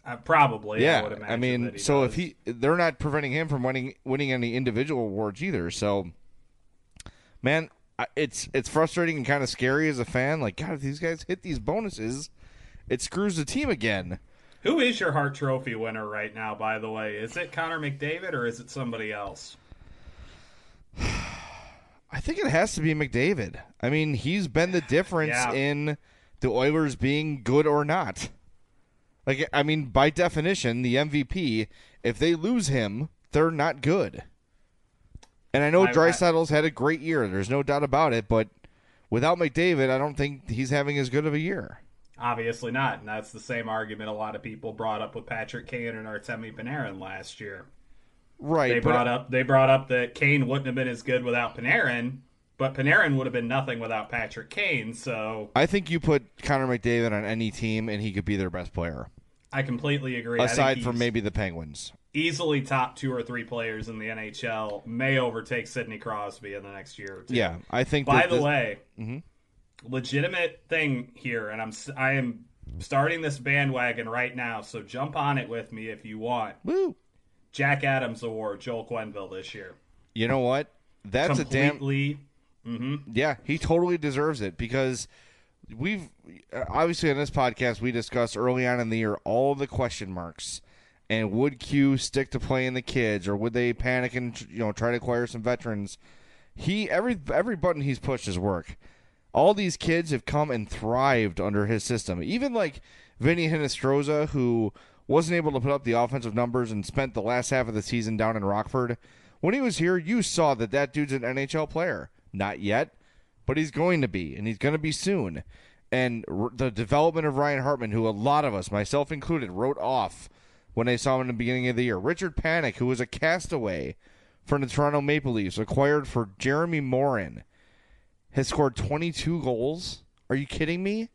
Uh, probably. Yeah, I, I mean, so does. if he, they're not preventing him from winning winning any individual awards either. So, man, it's it's frustrating and kind of scary as a fan. Like, God, if these guys hit these bonuses, it screws the team again. Who is your Hart Trophy winner right now, by the way? Is it Connor McDavid or is it somebody else? I think it has to be McDavid. I mean, he's been the difference Yeah. in the Oilers being good or not. Like, I mean, by definition, the MVP, if they lose him, they're not good. And I know I- I- Draisaitl's had a great year. There's no doubt about it. But without McDavid, I don't think he's having as good of a year. Obviously not, and that's the same argument a lot of people brought up with Patrick Kane and Artemi Panarin last year. Right. They brought up they brought up that Kane wouldn't have been as good without Panarin, but Panarin would have been nothing without Patrick Kane. So I think you put Connor McDavid on any team, and he could be their best player. I completely agree. Aside from maybe the Penguins. Easily top two or three players in the NHL, may overtake Sidney Crosby in the next year. Or two. Yeah, I think. By the this- way, Mhm. legitimate thing here, and I'm I am starting this bandwagon right now. So jump on it with me if you want. Woo! Jack Adams Award, Joel Quenneville this year. You know what? That's a damn. completely. hmm Yeah, he totally deserves it because we've obviously on this podcast we discussed early on in the year all the question marks and would Q stick to playing the kids or would they panic and you know try to acquire some veterans? He every every button he's pushed has worked. All these kids have come and thrived under his system. Even like Vinny Hinostroza, who wasn't able to put up the offensive numbers and spent the last half of the season down in Rockford. When he was here, you saw that that dude's an NHL player. Not yet, but he's going to be, and he's going to be soon. And the development of Ryan Hartman, who a lot of us, myself included, wrote off when they saw him in the beginning of the year. Richard Panik, who was a castaway from the Toronto Maple Leafs, acquired for Jeremy Morin, has scored 22 goals. Are you kidding me?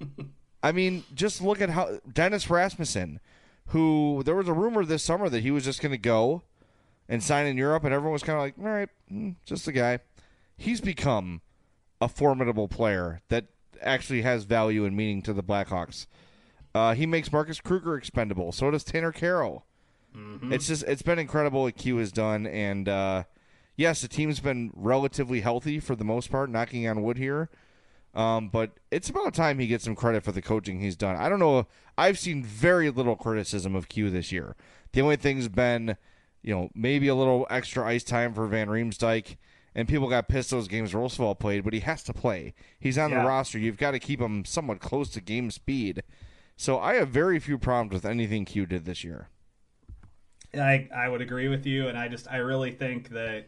I mean, just look at how Dennis Rasmussen, who there was a rumor this summer that he was just going to go and sign in Europe, and everyone was kind of like, all right, mm, just a guy. He's become a formidable player that actually has value and meaning to the Blackhawks. Uh, he makes Marcus Kruger expendable. So does Tanner Kero. It's just it's been incredible what Q has done, and uh, yes, the team's been relatively healthy for the most part, knocking on wood here. Um, but it's about time he gets some credit for the coaching he's done. I don't know. I've seen very little criticism of Q this year. The only thing's been, you know, maybe a little extra ice time for Van Riemsdyk, and people got pissed those games Rozsival played, but he has to play. He's on Yeah. the roster. You've got to keep him somewhat close to game speed. So I have very few problems with anything Q did this year. I I would agree with you, and I just I really think that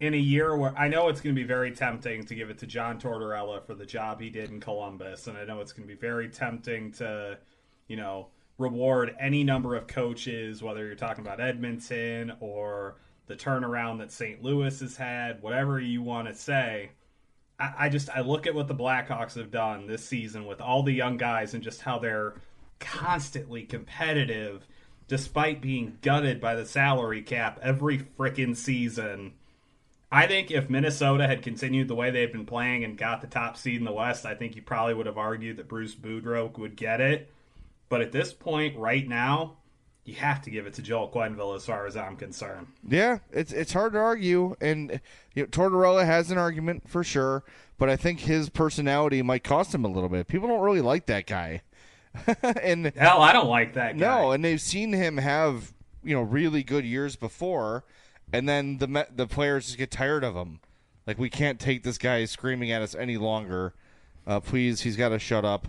in a year where I know it's going to be very tempting to give it to John Tortorella for the job he did in Columbus, and I know it's going to be very tempting to, you know, reward any number of coaches, whether you're talking about Edmonton or the turnaround that St. Louis has had, whatever you want to say. I, just I look at what the Blackhawks have done this season with all the young guys and just how they're constantly competitive despite being gutted by the salary cap every freaking season. I think if Minnesota had continued the way they've been playing and got the top seed in the West, I think you probably would have argued that Bruce Boudreau would get it. But at this point, right now, you have to give it to Joel Quenneville as far as I'm concerned. Yeah, it's it's hard to argue, and you know, Tortorella has an argument for sure, but I think his personality might cost him a little bit. People don't really like that guy. and hell, I don't like that guy. No, and they've seen him have you know really good years before, and then the the players just get tired of him. Like we can't take this guy screaming at us any longer. Uh, please, he's got to shut up.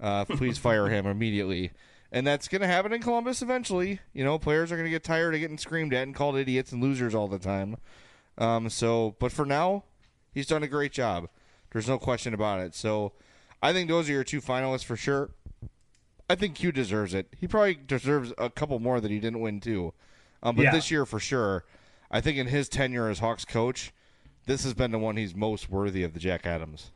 Uh, please fire him immediately and that's going to happen in Columbus eventually. You know, players are going to get tired of getting screamed at and called idiots and losers all the time. Um, so, but for now, he's done a great job. There's no question about it. So, I think those are your two finalists for sure. I think Q deserves it. He probably deserves a couple more that he didn't win too. Um, but yeah. this year for sure, I think in his tenure as Hawks coach, this has been the one he's most worthy of the Jack Adams.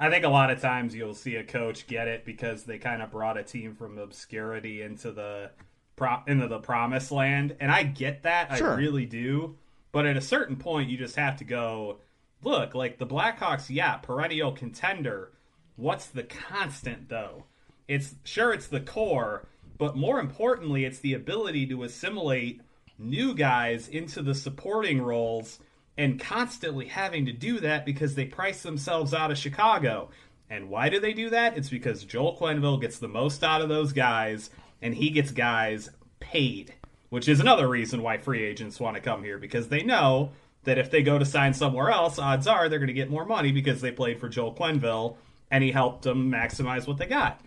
I think a lot of times you'll see a coach get it because they kind of brought a team from obscurity into the pro- into the promised land, and I get that, sure. I really do. But at a certain point, you just have to go, look, like the Blackhawks, yeah, perennial contender. What's the constant though? It's sure it's the core, but more importantly, it's the ability to assimilate new guys into the supporting roles and constantly having to do that because they price themselves out of Chicago. And why do they do that? It's because Joel Quenneville gets the most out of those guys, and he gets guys paid, which is another reason why free agents want to come here because they know that if they go to sign somewhere else, odds are they're going to get more money because they played for Joel Quenneville and he helped them maximize what they got.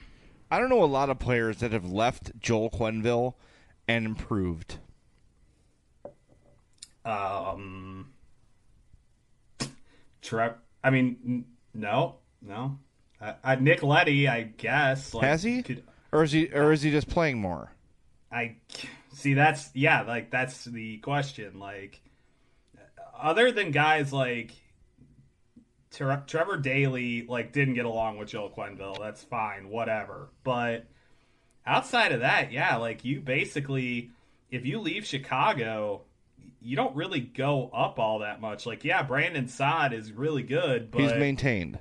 I don't know a lot of players that have left Joel Quenneville and improved. Um, Trev. I mean, n- no, no. Uh, uh, Nick Leddy, I guess. Like, Has he? Could, or is he? Or is he just playing more? I see. That's yeah. Like that's the question. Like, other than guys like Tre- Trevor Daley, like didn't get along with Joel Quenneville. That's fine, whatever. But outside of that, yeah, like you basically, if you leave Chicago, you don't really go up all that much. Like, yeah, Brandon Saad is really good, but he's maintained.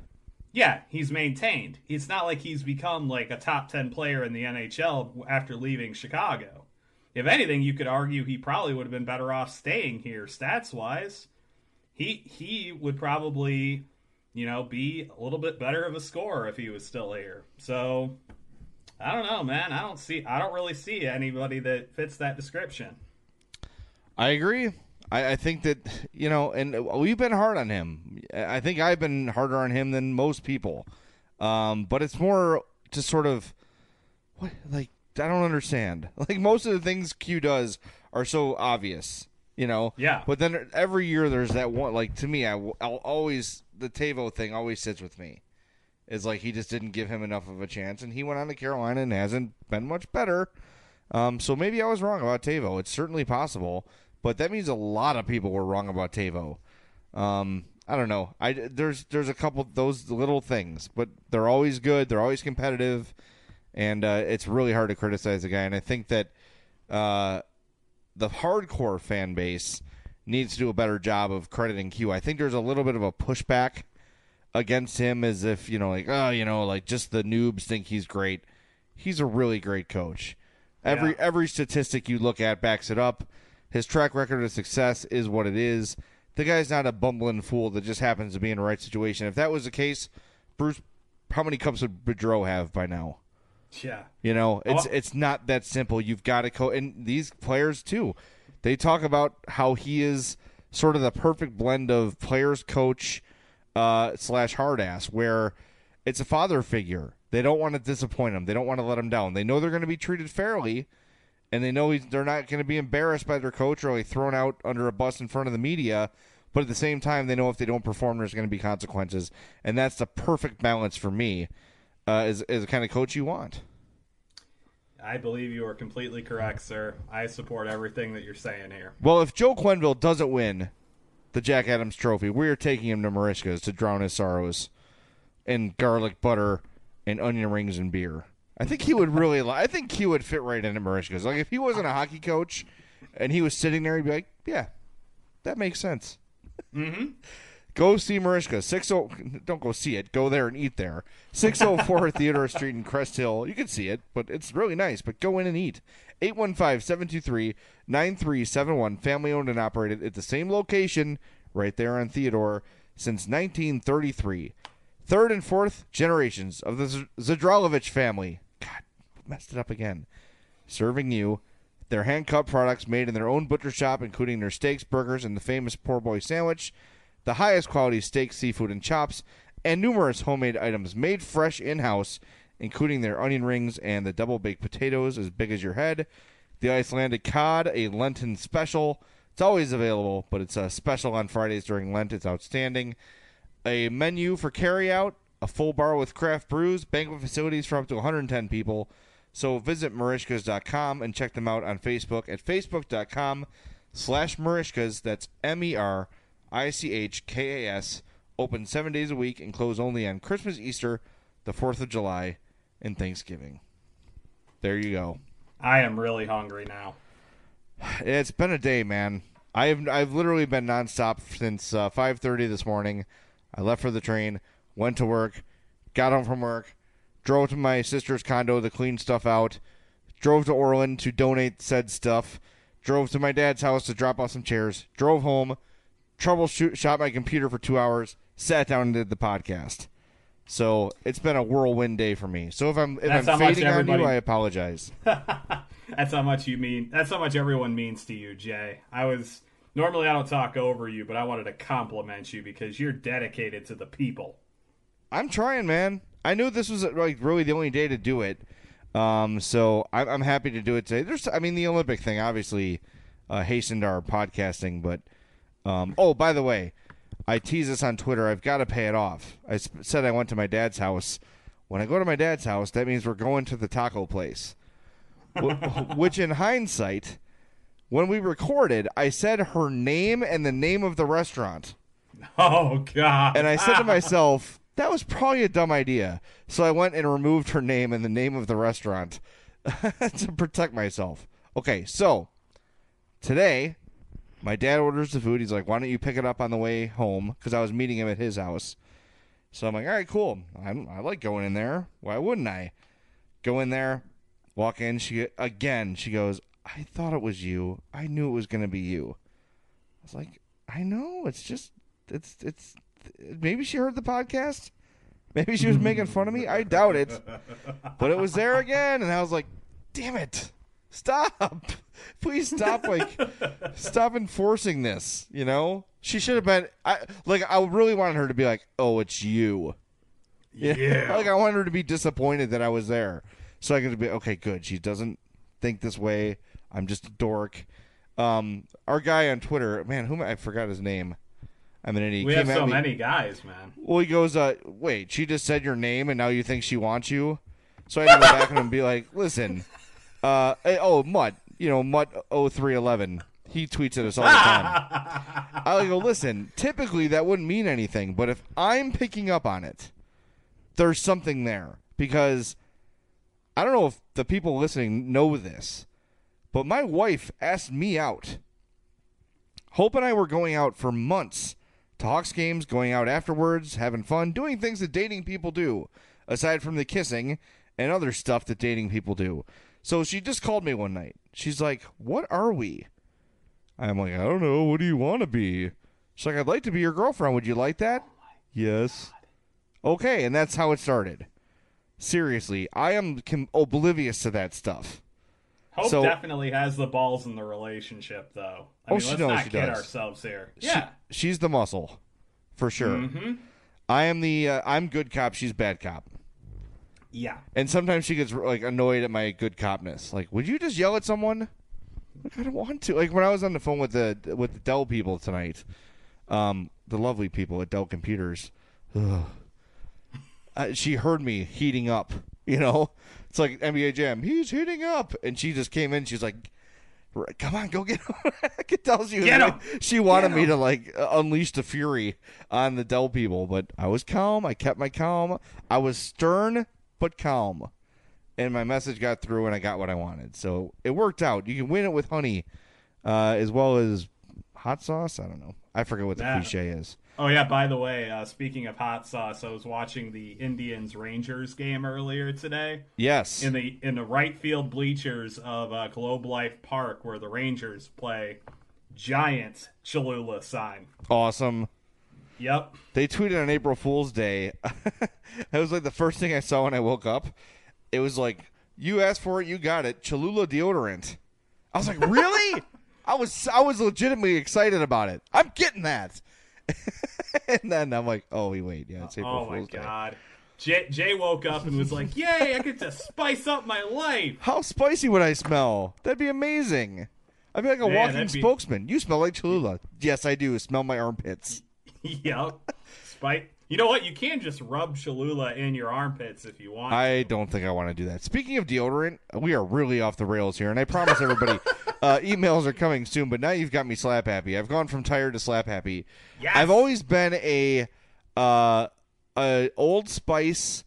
Yeah, he's maintained. It's not like he's become like a top ten player in the NHL after leaving Chicago. If anything, you could argue he probably would have been better off staying here, stats wise. He he would probably, you know, be a little bit better of a scorer if he was still here. So I don't know, man. I don't see I don't really see anybody that fits that description. I agree. I, I, think that you know, and we've been hard on him. I think I've been harder on him than most people. Um, but it's more to sort of what like I don't understand. Like most of the things Q does are so obvious, you know. Yeah. But then every year there's that one. Like to me, I, I'll always the Teuvo thing always sits with me. Is like he just didn't give him enough of a chance, and he went on to Carolina and hasn't been much better. Um, so maybe I was wrong about Teuvo. It's certainly possible but that means a lot of people were wrong about Teuvo. Um, I don't know. I there's there's a couple those little things, but they're always good. They're always competitive, and uh, it's really hard to criticize a guy. And I think that uh, the hardcore fan base needs to do a better job of crediting Q. I think there's a little bit of a pushback against him, as if you know, like oh, you know, like just the noobs think he's great. He's a really great coach. Every yeah. every statistic you look at backs it up. His track record of success is what it is. The guy's not a bumbling fool that just happens to be in the right situation. If that was the case, Bruce, how many cups would Boudreau have by now? Yeah, you know, it's oh. it's not that simple. You've got to co. And these players too, they talk about how he is sort of the perfect blend of players, coach, uh, slash hard ass, where it's a father figure. They don't want to disappoint him. They don't want to let him down. They know they're going to be treated fairly, and they know they're not going to be embarrassed by their coach or like thrown out under a bus in front of the media. But at the same time, they know if they don't perform, there's going to be consequences, and that's the perfect balance for me. Uh, is is the kind of coach you want? I believe you are completely correct, sir. I support everything that you're saying here. Well, if Joe Quenneville doesn't win the Jack Adams Trophy, we are taking him to Merichka's to drown his sorrows in garlic butter and onion rings and beer. I think he would really. Li- I think he would fit right into Merichka's. Like if he wasn't a hockey coach and he was sitting there, he'd be like, "Yeah, that makes sense." Mm-hmm. Go see Merichka. Six oh. Don't go see it. Go there and eat there. Six oh four Theodore Street in Crest Hill. You can see it, but it's really nice. But go in and eat. 815-723-9371. Family owned and operated at the same location, right there on Theodore, since 1933. Third and fourth generations of the Z- Zadralovich family. Messed it up again. Serving you. Their hand cut products made in their own butcher shop, including their steaks, burgers, and the famous poor boy sandwich the highest quality steak, seafood, and chops, and numerous homemade items made fresh in house, including their onion rings and the double baked potatoes as big as your head, the Icelandic cod, a Lenten special. It's always available, but it's a special on Fridays during Lent. It's outstanding. A menu for carryout, a full bar with craft brews, banquet facilities for up to 110 people. So visit Merichkas.com and check them out on Facebook at facebook.com slash Merichkas. That's M E R I C H K A S. Open seven days a week and close only on Christmas, Easter, the 4th of July, and Thanksgiving. There you go. I am really hungry now. It's been a day, man. I've I've literally been nonstop since uh, 5:30 this morning. I left for the train, went to work, got home from work, drove to my sister's condo to clean stuff out, drove to Orland to donate said stuff, drove to my dad's house to drop off some chairs, drove home, troubleshoot shot my computer for two hours, sat down and did the podcast. So it's been a whirlwind day for me. So if I'm if That's I'm fading on you, I apologize. That's how much you mean. That's how much everyone means to you, Jay. I was normally I don't talk over you, but I wanted to compliment you because you're dedicated to the people. I'm trying, man. I knew this was like really the only day to do it, um, so I'm, I'm happy to do it today. There's, I mean, the Olympic thing obviously uh, hastened our podcasting, but um, oh, by the way, I tease this on Twitter. I've got to pay it off. I sp- said I went to my dad's house. When I go to my dad's house, that means we're going to the taco place. Which, in hindsight, when we recorded, I said her name and the name of the restaurant. Oh God! And I said to myself, that was probably a dumb idea. So I went and removed her name and the name of the restaurant to protect myself. Okay, so today, my dad orders the food. He's like, why don't you pick it up on the way home? Because I was meeting him at his house. So I'm like, all right, cool. I, I like going in there. Why wouldn't I? Go in there, walk in. She again. She goes, I thought it was you. I knew it was going to be you. I was like, I know. It's just, it's, it's. Maybe she heard the podcast. Maybe she was making fun of me. I doubt it. But it was there again, and I was like, damn it. Stop. Please stop like stop enforcing this, you know? She should have been I like I really wanted her to be like, "Oh, it's you." Yeah. like I wanted her to be disappointed that I was there. So I could be okay, good. She doesn't think this way. I'm just a dork. Um our guy on Twitter, man, whom I forgot his name. I mean, he we came have so me- many guys, man. well, he goes, uh, wait, she just said your name and now you think she wants you? So I had to go back and be like, listen, uh, eh, oh, Mutt, you know, Mutt0311, he tweets at us all the time. I go, listen, typically that wouldn't mean anything, but if I'm picking up on it, there's something there. Because I don't know if the people listening know this, but my wife asked me out. Hope and I were going out for months to Hawks games, going out afterwards, having fun, doing things that dating people do, aside from the kissing and other stuff that dating people do. So she just called me one night. She's like, What are we? I'm like, I don't know. What do you want to be? She's like, I'd like to be your girlfriend. Would you like that? yes. Okay, and that's how it started. Seriously, I am com- oblivious to that stuff. Hope So- definitely has the balls in the relationship, though. I Oh, mean, she let's knows not she kid does. ourselves here. She- Yeah. she's the muscle, for sure. Mhm. I am the uh, I'm good cop. She's bad cop. Yeah. And sometimes she gets like annoyed at my good copness. Like, would you just yell at someone? Like, I don't want to. Like when I was on the phone with the with the Dell people tonight, um, the lovely people at Dell Computers, ugh, uh, she heard me heating up. You know, It's like NBA Jam. He's heating up, and she just came in. She's like, "Come on, go get him!" I could tell she was Get like- him! she wanted me to like unleash the fury on the Dell people, but I was calm. I kept my calm. I was stern but calm, and my message got through, and I got what I wanted. So it worked out. You can win it with honey, uh, as well as hot sauce. I don't know. I forget what the Nah. cliche is. Oh yeah, by the way, uh, speaking of hot sauce, I was watching the Indians Rangers game earlier today. Yes. In the in the right field bleachers of uh, Globe Life Park, where the Rangers play, giant Cholula sign. Awesome. Yep. They tweeted on April Fool's Day. that was like the first thing I saw when I woke up. It was like, "You asked for it, you got it." Cholula deodorant. I was like, "Really?" I was I was legitimately excited about it. I'm getting that. and then I'm like, "Oh, wait, wait, yeah, it's April Oh my Fool's Day." god. Jay, Jay woke up and was like, "Yay! I get to spice up my life." How spicy would I smell? That'd be amazing. I'd be like a Man, walking be- spokesman. You smell like Cholula. Yes, I do. Smell my armpits. yep. Spite. You know what? You can just rub Cholula in your armpits if you want. I don't think I want to do that. Speaking of deodorant, we are really off the rails here, and I promise everybody, uh, emails are coming soon. But now you've got me slap happy. I've gone from tired to slap happy. Yes! I've always been a uh, a Old Spice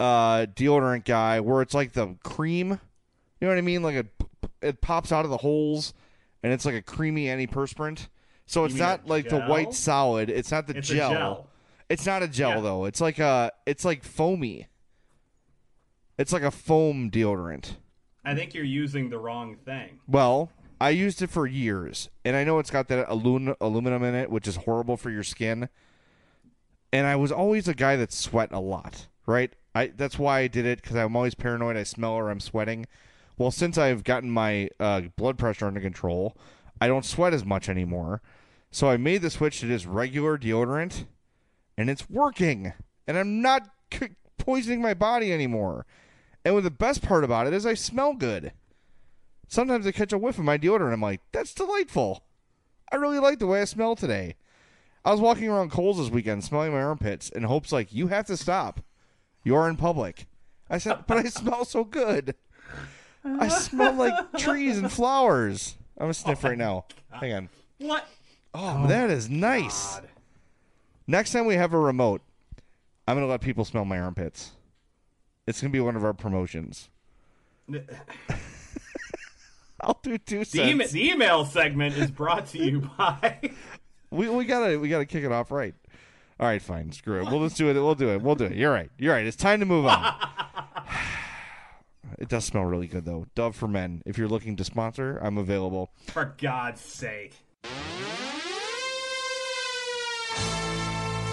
uh, deodorant guy, where it's like the cream. You know what I mean? Like it, it pops out of the holes, and it's like a creamy antiperspirant. So it's not like the white solid. It's not the It's gel. gel. It's not a gel Yeah. though. It's like a it's like foamy. It's like a foam deodorant. I think you're using the wrong thing. Well, I used it for years, and I know it's got that aluminum in it, which is horrible for your skin. And I was always a guy that sweat a lot, right? I that's why I did it because I'm always paranoid I smell or I'm sweating. Well, since I've gotten my uh, blood pressure under control, I don't sweat as much anymore. So I made the switch to just regular deodorant, and it's working. And I'm not c- poisoning my body anymore. And the best part about it is I smell good. Sometimes I catch a whiff of my deodorant. And I'm like, that's delightful. I really like the way I smell today. I was walking around Coles this weekend smelling my armpits in hopes like, you have to stop. You're in public. I said, but I smell so good. I smell like trees and flowers. I'm a sniff right now. Hang on. What? Oh, that is nice. Next time we have a remote, I'm going to let people smell my armpits. It's going to be one of our promotions. I'll do two The, ema- cents. the email segment is brought to you by. We we gotta we gotta kick it off right. All right, fine. Screw it. We'll just do it. We'll do it. We'll do it. You're right. You're right. It's time to move on. it does smell really good though. Dove for Men. If you're looking to sponsor, I'm available. For God's sake.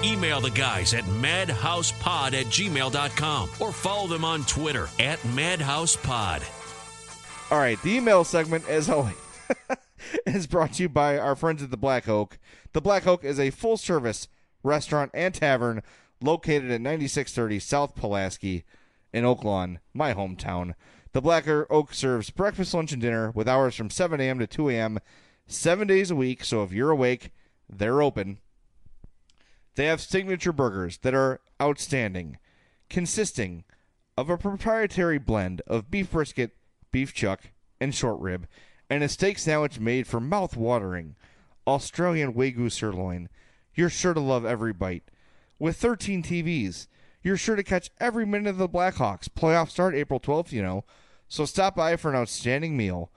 Email the guys at madhousepod at gmail.com or follow them on Twitter at madhousepod. All right, the email segment, as always, is brought to you by our friends at the Black Oak. The Black Oak is a full service restaurant and tavern located at 9630 South Pulaski in Oak Lawn, my hometown. The Black Oak serves breakfast, lunch, and dinner with hours from 7 a.m. to 2 a.m. seven days a week. So if you're awake, they're open. They have signature burgers that are outstanding, consisting of a proprietary blend of beef brisket, beef chuck, and short rib, and a steak sandwich made for mouth-watering Australian Wagyu sirloin. You're sure to love every bite. With 13 TVs, you're sure to catch every minute of the Blackhawks. Playoffs start April 12th, you know. So stop by for an outstanding meal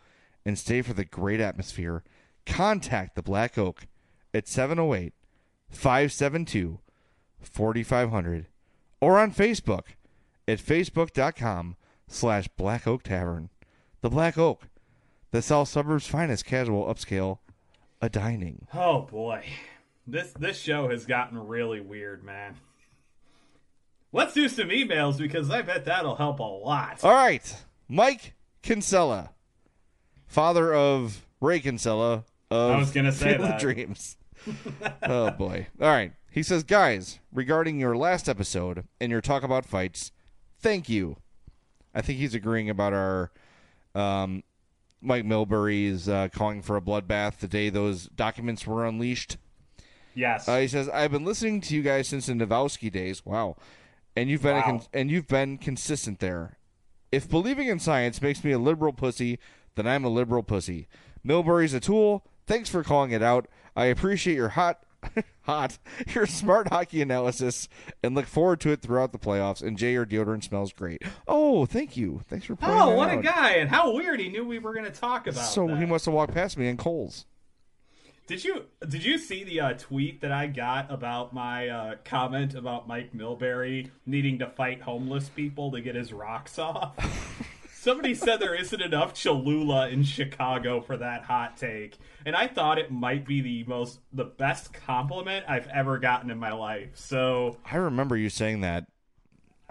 and stay for the great atmosphere. Contact the Black Oak at 708 572 4500 or on Facebook at facebook.com slash Black Oak Tavern. The Black Oak, the South Suburbs' finest casual upscale a dining. Oh boy. This this show has gotten really weird, man. Let's do some emails because I bet that'll help a lot. All right, Mike Kinsella, father of Ray Kinsella of I was gonna say Field that. Dreams. oh boy! All right, he says, guys, regarding your last episode and your talk about fights, thank you. I think he's agreeing about our um, Mike Milbury's uh, calling for a bloodbath the day those documents were unleashed. Yes. Uh, he says, "I've been listening to you guys since the Navowski days. Wow, and you've been a Wow. con- and you've been consistent there. If believing in science makes me a liberal pussy, then I'm a liberal pussy. Milbury's a tool. Thanks for calling it out. I appreciate your hot, hot, your smart hockey analysis, and look forward to it throughout the playoffs. And Jay, your deodorant smells great. Oh, thank you. Thanks for Oh, what a guy! And how weird he knew we were going to talk about. So that. he must have walked past me in Coles. Did you did you see the uh, tweet that I got about my uh, comment about Mike Milbury needing to fight homeless people to get his rocks off? Somebody said there isn't enough Cholula in Chicago for that hot take, and I thought it might be the most the best compliment I've ever gotten in my life. So I remember you saying that.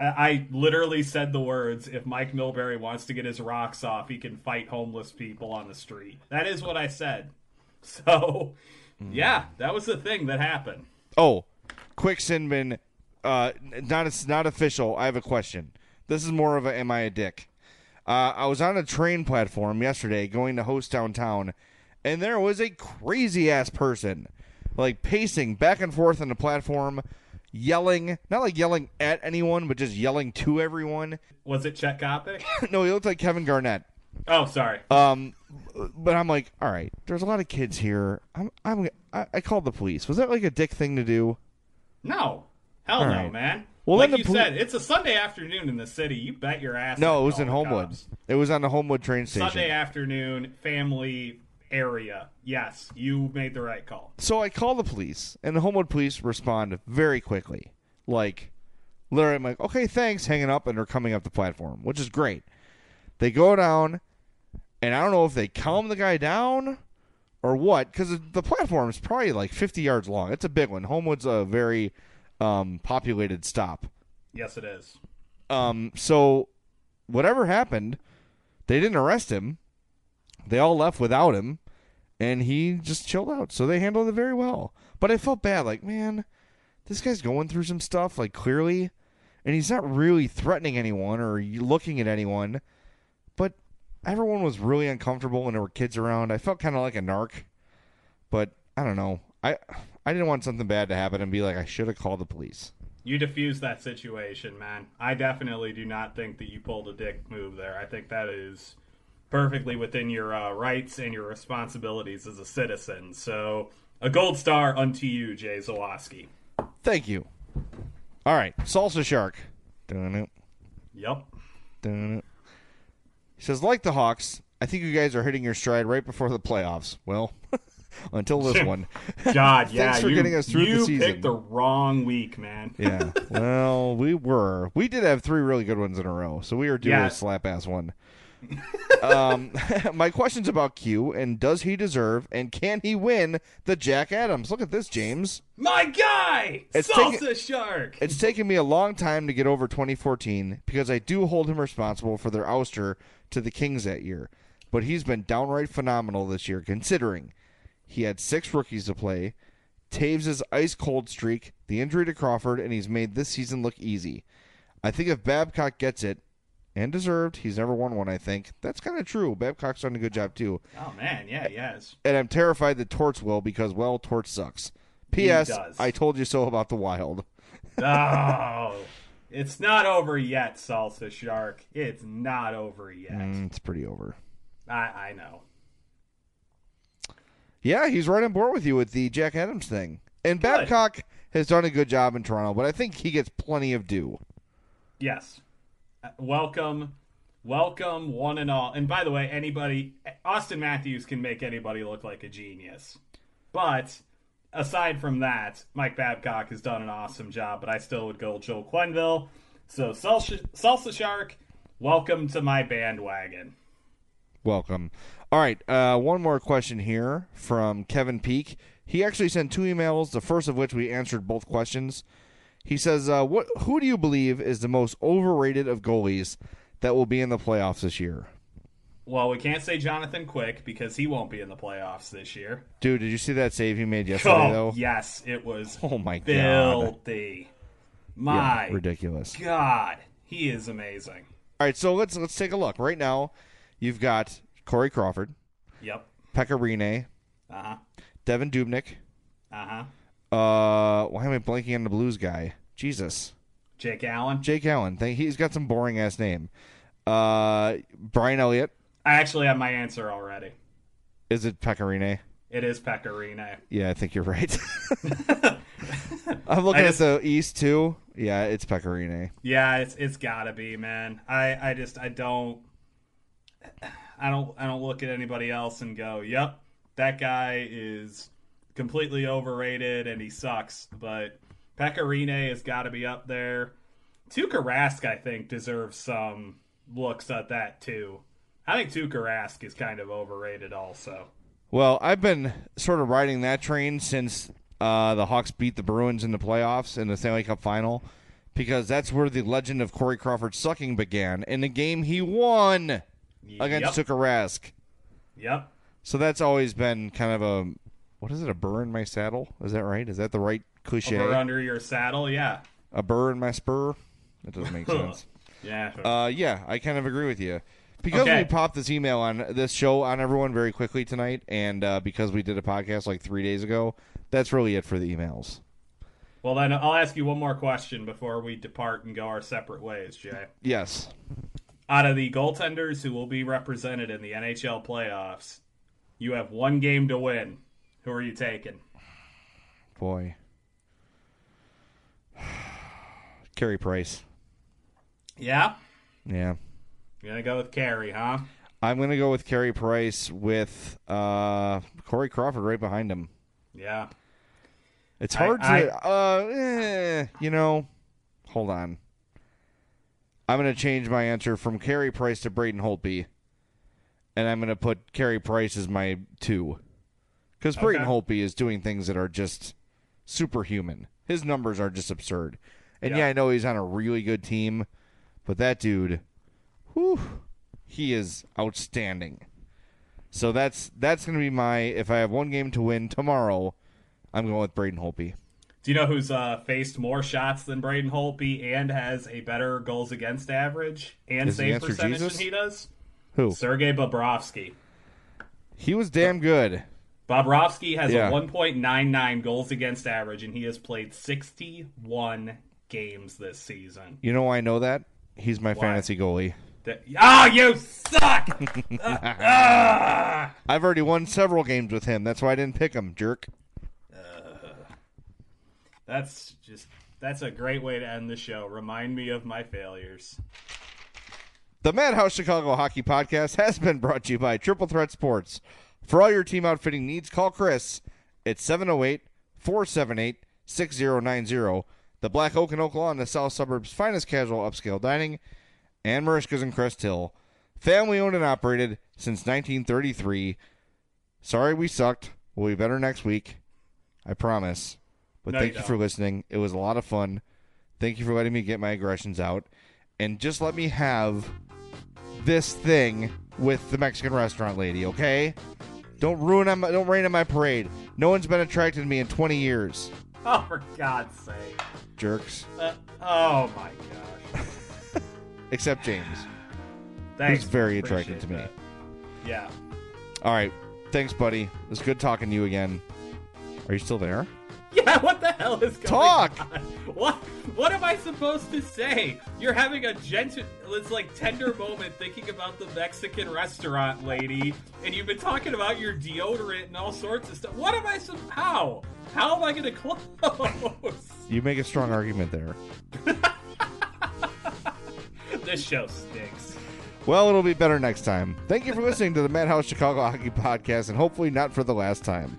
I, I literally said the words, "If Mike Milbury wants to get his rocks off, he can fight homeless people on the street." That is what I said. So, yeah, that was the thing that happened. Oh, quick Sinbin, uh, not it's not official. I have a question. This is more of a am I a dick? Uh, I was on a train platform yesterday going to host downtown, and there was a crazy ass person, like pacing back and forth on the platform, yelling, not like yelling at anyone, but just yelling to everyone. Was it Chet Kopic? no, he looked like Kevin Garnett. Oh, sorry. Um, but I'm like, all right. There's a lot of kids here. I'm, I'm, I, I called the police. Was that like a dick thing to do? No, hell All no, right. man. Well, like you said, it's a Sunday afternoon in the city. You bet your ass. No, it was in Homewood. cops. It was on the Homewood train station. Sunday afternoon, family area. Yes, you made the right call. So I call the police, and the Homewood police respond very quickly. Like, literally, I'm like, okay, thanks, hanging up, and they're coming up the platform, which is great. They go down, and I don't know if they calm the guy down or what, because the platform is probably like 50 yards long. It's a big one. Homewood's a very um, populated stop. Yes, it is. Um, so whatever happened, they didn't arrest him. They all left without him, and he just chilled out. So they handled it very well. But I felt bad, like man, this guy's going through some stuff, like clearly, and he's not really threatening anyone or looking at anyone. But everyone was really uncomfortable, and there were kids around. I felt kind of like a narc, but I don't know. I I didn't want something bad to happen and be like I should have called the police. You diffused that situation, man. I definitely do not think that you pulled a dick move there. I think that is perfectly within your uh, rights and your responsibilities as a citizen. So, a gold star unto you, Jay Zawaski. Thank you. All right, salsa shark. Dun it. Yep. Dun it. He says, like the Hawks, I think you guys are hitting your stride right before the playoffs. Well, until this one. God, yeah, Thanks for you, getting us through the season. picked the wrong week, man. yeah. Well, we were. We did have three really good ones in a row, so we due Yeah. a slap ass one. um, my question's about Q and does he deserve and can he win the Jack Adams? Look at this, James. My guy, It's Salsa taking- Shark. It's taken me a long time to get over 2014 because I do hold him responsible for their ouster to the Kings that year. But he's been downright phenomenal this year, considering he had six rookies to play, Toews' ice cold streak, the injury to Crawford, and he's made this season look easy. I think if Babcock gets it, and deserved, he's never won one, I think. That's kind of true. Babcock's done a good job, too. Oh man, yeah, yes. And I'm terrified that Torts will because, well, Torts sucks. P.S. I told you so about the Wild. Oh, it's not over yet, Salsa Shark. It's not over yet. Mm, it's pretty over. I, I know. Yeah, he's right on board with you with the Jack Adams thing. And Babcock has done a good job in Toronto, but I think he gets plenty of due. Yes. Uh, Welcome, welcome, one and all. And by the way, anybody, Auston Matthews can make anybody look like a genius. But aside from that, Mike Babcock has done an awesome job, but I still would go Joe Quenneville. So, Salsa, Salsa Shark, welcome to my bandwagon. Welcome. All right, uh, one more question here from Kevin Peak. He actually sent two emails, the first of which we answered both questions. He says, uh, "What? Who do you believe is the most overrated of goalies that will be in the playoffs this year?" Well, we can't say Jonathan Quick because he won't be in the playoffs this year. Dude, did you see that save he made yesterday? oh, though, yes, it was Oh my god, filthy. My Yeah, ridiculous. God, he is amazing. All right, so let's let's take a look. Right now, you've got Corey Crawford, Yep. Pekka Rinne, Uh huh. Devan Dubnyk. Uh huh. Uh, why am I blanking on the Blues guy? Jesus, Jake Allen. Jake Allen. Thank, he's got some boring ass name. Uh, Brian Elliott. I actually have my answer already. Is it Pekka Rinne? It is Pekka Rinne. Yeah, I think you're right. I'm looking just- at the East too. Yeah, it's Pekka Rinne. Yeah, it's it's gotta be, man. I I just I don't I don't I don't look at anybody else and go, "Yep, that guy is completely overrated and he sucks." But Pekka Rinne has got to be up there. Tuukka Rask, I think, deserves some looks at that too. I think Tuukka Rask is kind of overrated, also. Well, I've been sort of riding that train since uh, the Hawks beat the Bruins in the playoffs in the Stanley Cup final because that's where the legend of Corey Crawford sucking began in the game he won against Yep. Tuukka Rask. Yep. So that's always been kind of a what is it? A burr in my saddle? Is that right? Is that the right cliche? Over under your saddle, yeah. A burr in my spur? That doesn't make sense. Yeah. Uh, yeah, I kind of agree with you. Because Okay. we popped this email on this show on everyone very quickly tonight, and uh, because we did a podcast like three days ago, that's really it for the emails. Well, then I'll ask you one more question before we depart and go our separate ways, Jay. Yes. Out of the goaltenders who will be represented in the NHL playoffs, you have one game to win. Who are you taking? Boy. Carey Price. Yeah? Yeah. You're going to go with Carey, huh? I'm going to go with Carey Price with uh, Corey Crawford right behind him. Yeah. It's hard I- to, uh, eh, you know, hold on. I'm going to change my answer from Carey Price to Braden Holtby, and I'm going to put Carey Price as my two. Because Braden Okay. Holtby is doing things that are just superhuman. His numbers are just absurd. And yeah. Yeah. I know he's on a really good team, but that dude, whew, he is outstanding. So that's that's going to be my if I have one game to win tomorrow, I'm going with Braden Holtby. Do you know who's uh, faced more shots than Braden Holtby and has a better goals against average and Is save percentage Jesus? than he does? Who? Sergei Bobrovsky. He was damn good. Bobrovsky has Yeah. a 1.99 goals against average, and he has played 61 games this season. You know why I know that? He's my Why? fantasy goalie. That- Oh, you suck! Ah! I've already won several games with him. That's why I didn't pick him, jerk. That's just that's a great way to end the show. Remind me of my failures. The Madhouse Chicago Hockey Podcast has been brought to you by Triple Threat Sports. For all your team outfitting needs, call Chris at 708 478 6090. The Black Oak and Oak Lawn, the South Suburbs' finest casual upscale dining, and Merichka's in Crest Hill. Family owned and operated since 1933. Sorry we sucked. We'll be better next week. I promise. But No, thank you you for listening. It was a lot of fun. Thank you for letting me get my aggressions out. And just let me have this thing with the Mexican restaurant lady, okay? Don't ruin my, don't rain on my parade. No one's been attracted to me in 20 years. Oh, for God's sake! Jerks. Uh, oh my gosh! Except James. Thanks. Who's very attracted to me. that. Yeah. All right. Thanks, buddy. It was good talking to you again. Are you still there? Yeah. What the hell is going Talk! on? What? What am I supposed to say? You're having a gentle, it's like tender moment thinking about the Mexican restaurant lady, and you've been talking about your deodorant and all sorts of stuff. What am I? sup- How? How am I going to close? You make a strong argument there. this show stinks. Well, it'll be better next time. Thank you for listening to the Madhouse Chicago Hockey Podcast, and hopefully not for the last time.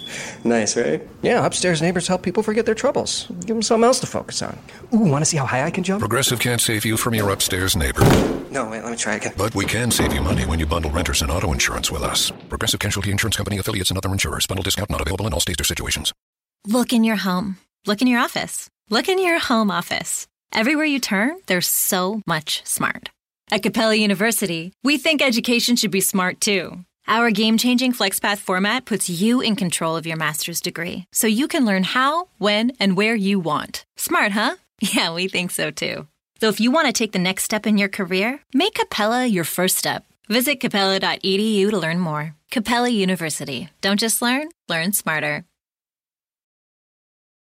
Nice, right? Yeah, upstairs neighbors help people forget their troubles. Give them something else to focus on. Ooh, want to see how high I can jump? Progressive can't save you from your upstairs neighbor, No, wait, let me try again. but we can save you money when you bundle renters and auto insurance with us. Progressive Casualty Insurance Company affiliates and other insurers. Bundle discount not available in all states or situations. Look in your home. Look in your office. Look in your home office. Everywhere you turn, there's so much smart. At Capella University, we think education should be smart too. Our game changing FlexPath format puts you in control of your master's degree, so you can learn how, when, and where you want. Smart, huh? Yeah, we think so too. So if you want to take the next step in your career, make Capella your first step. Visit capella.edu to learn more. Capella University. Don't just learn, learn smarter.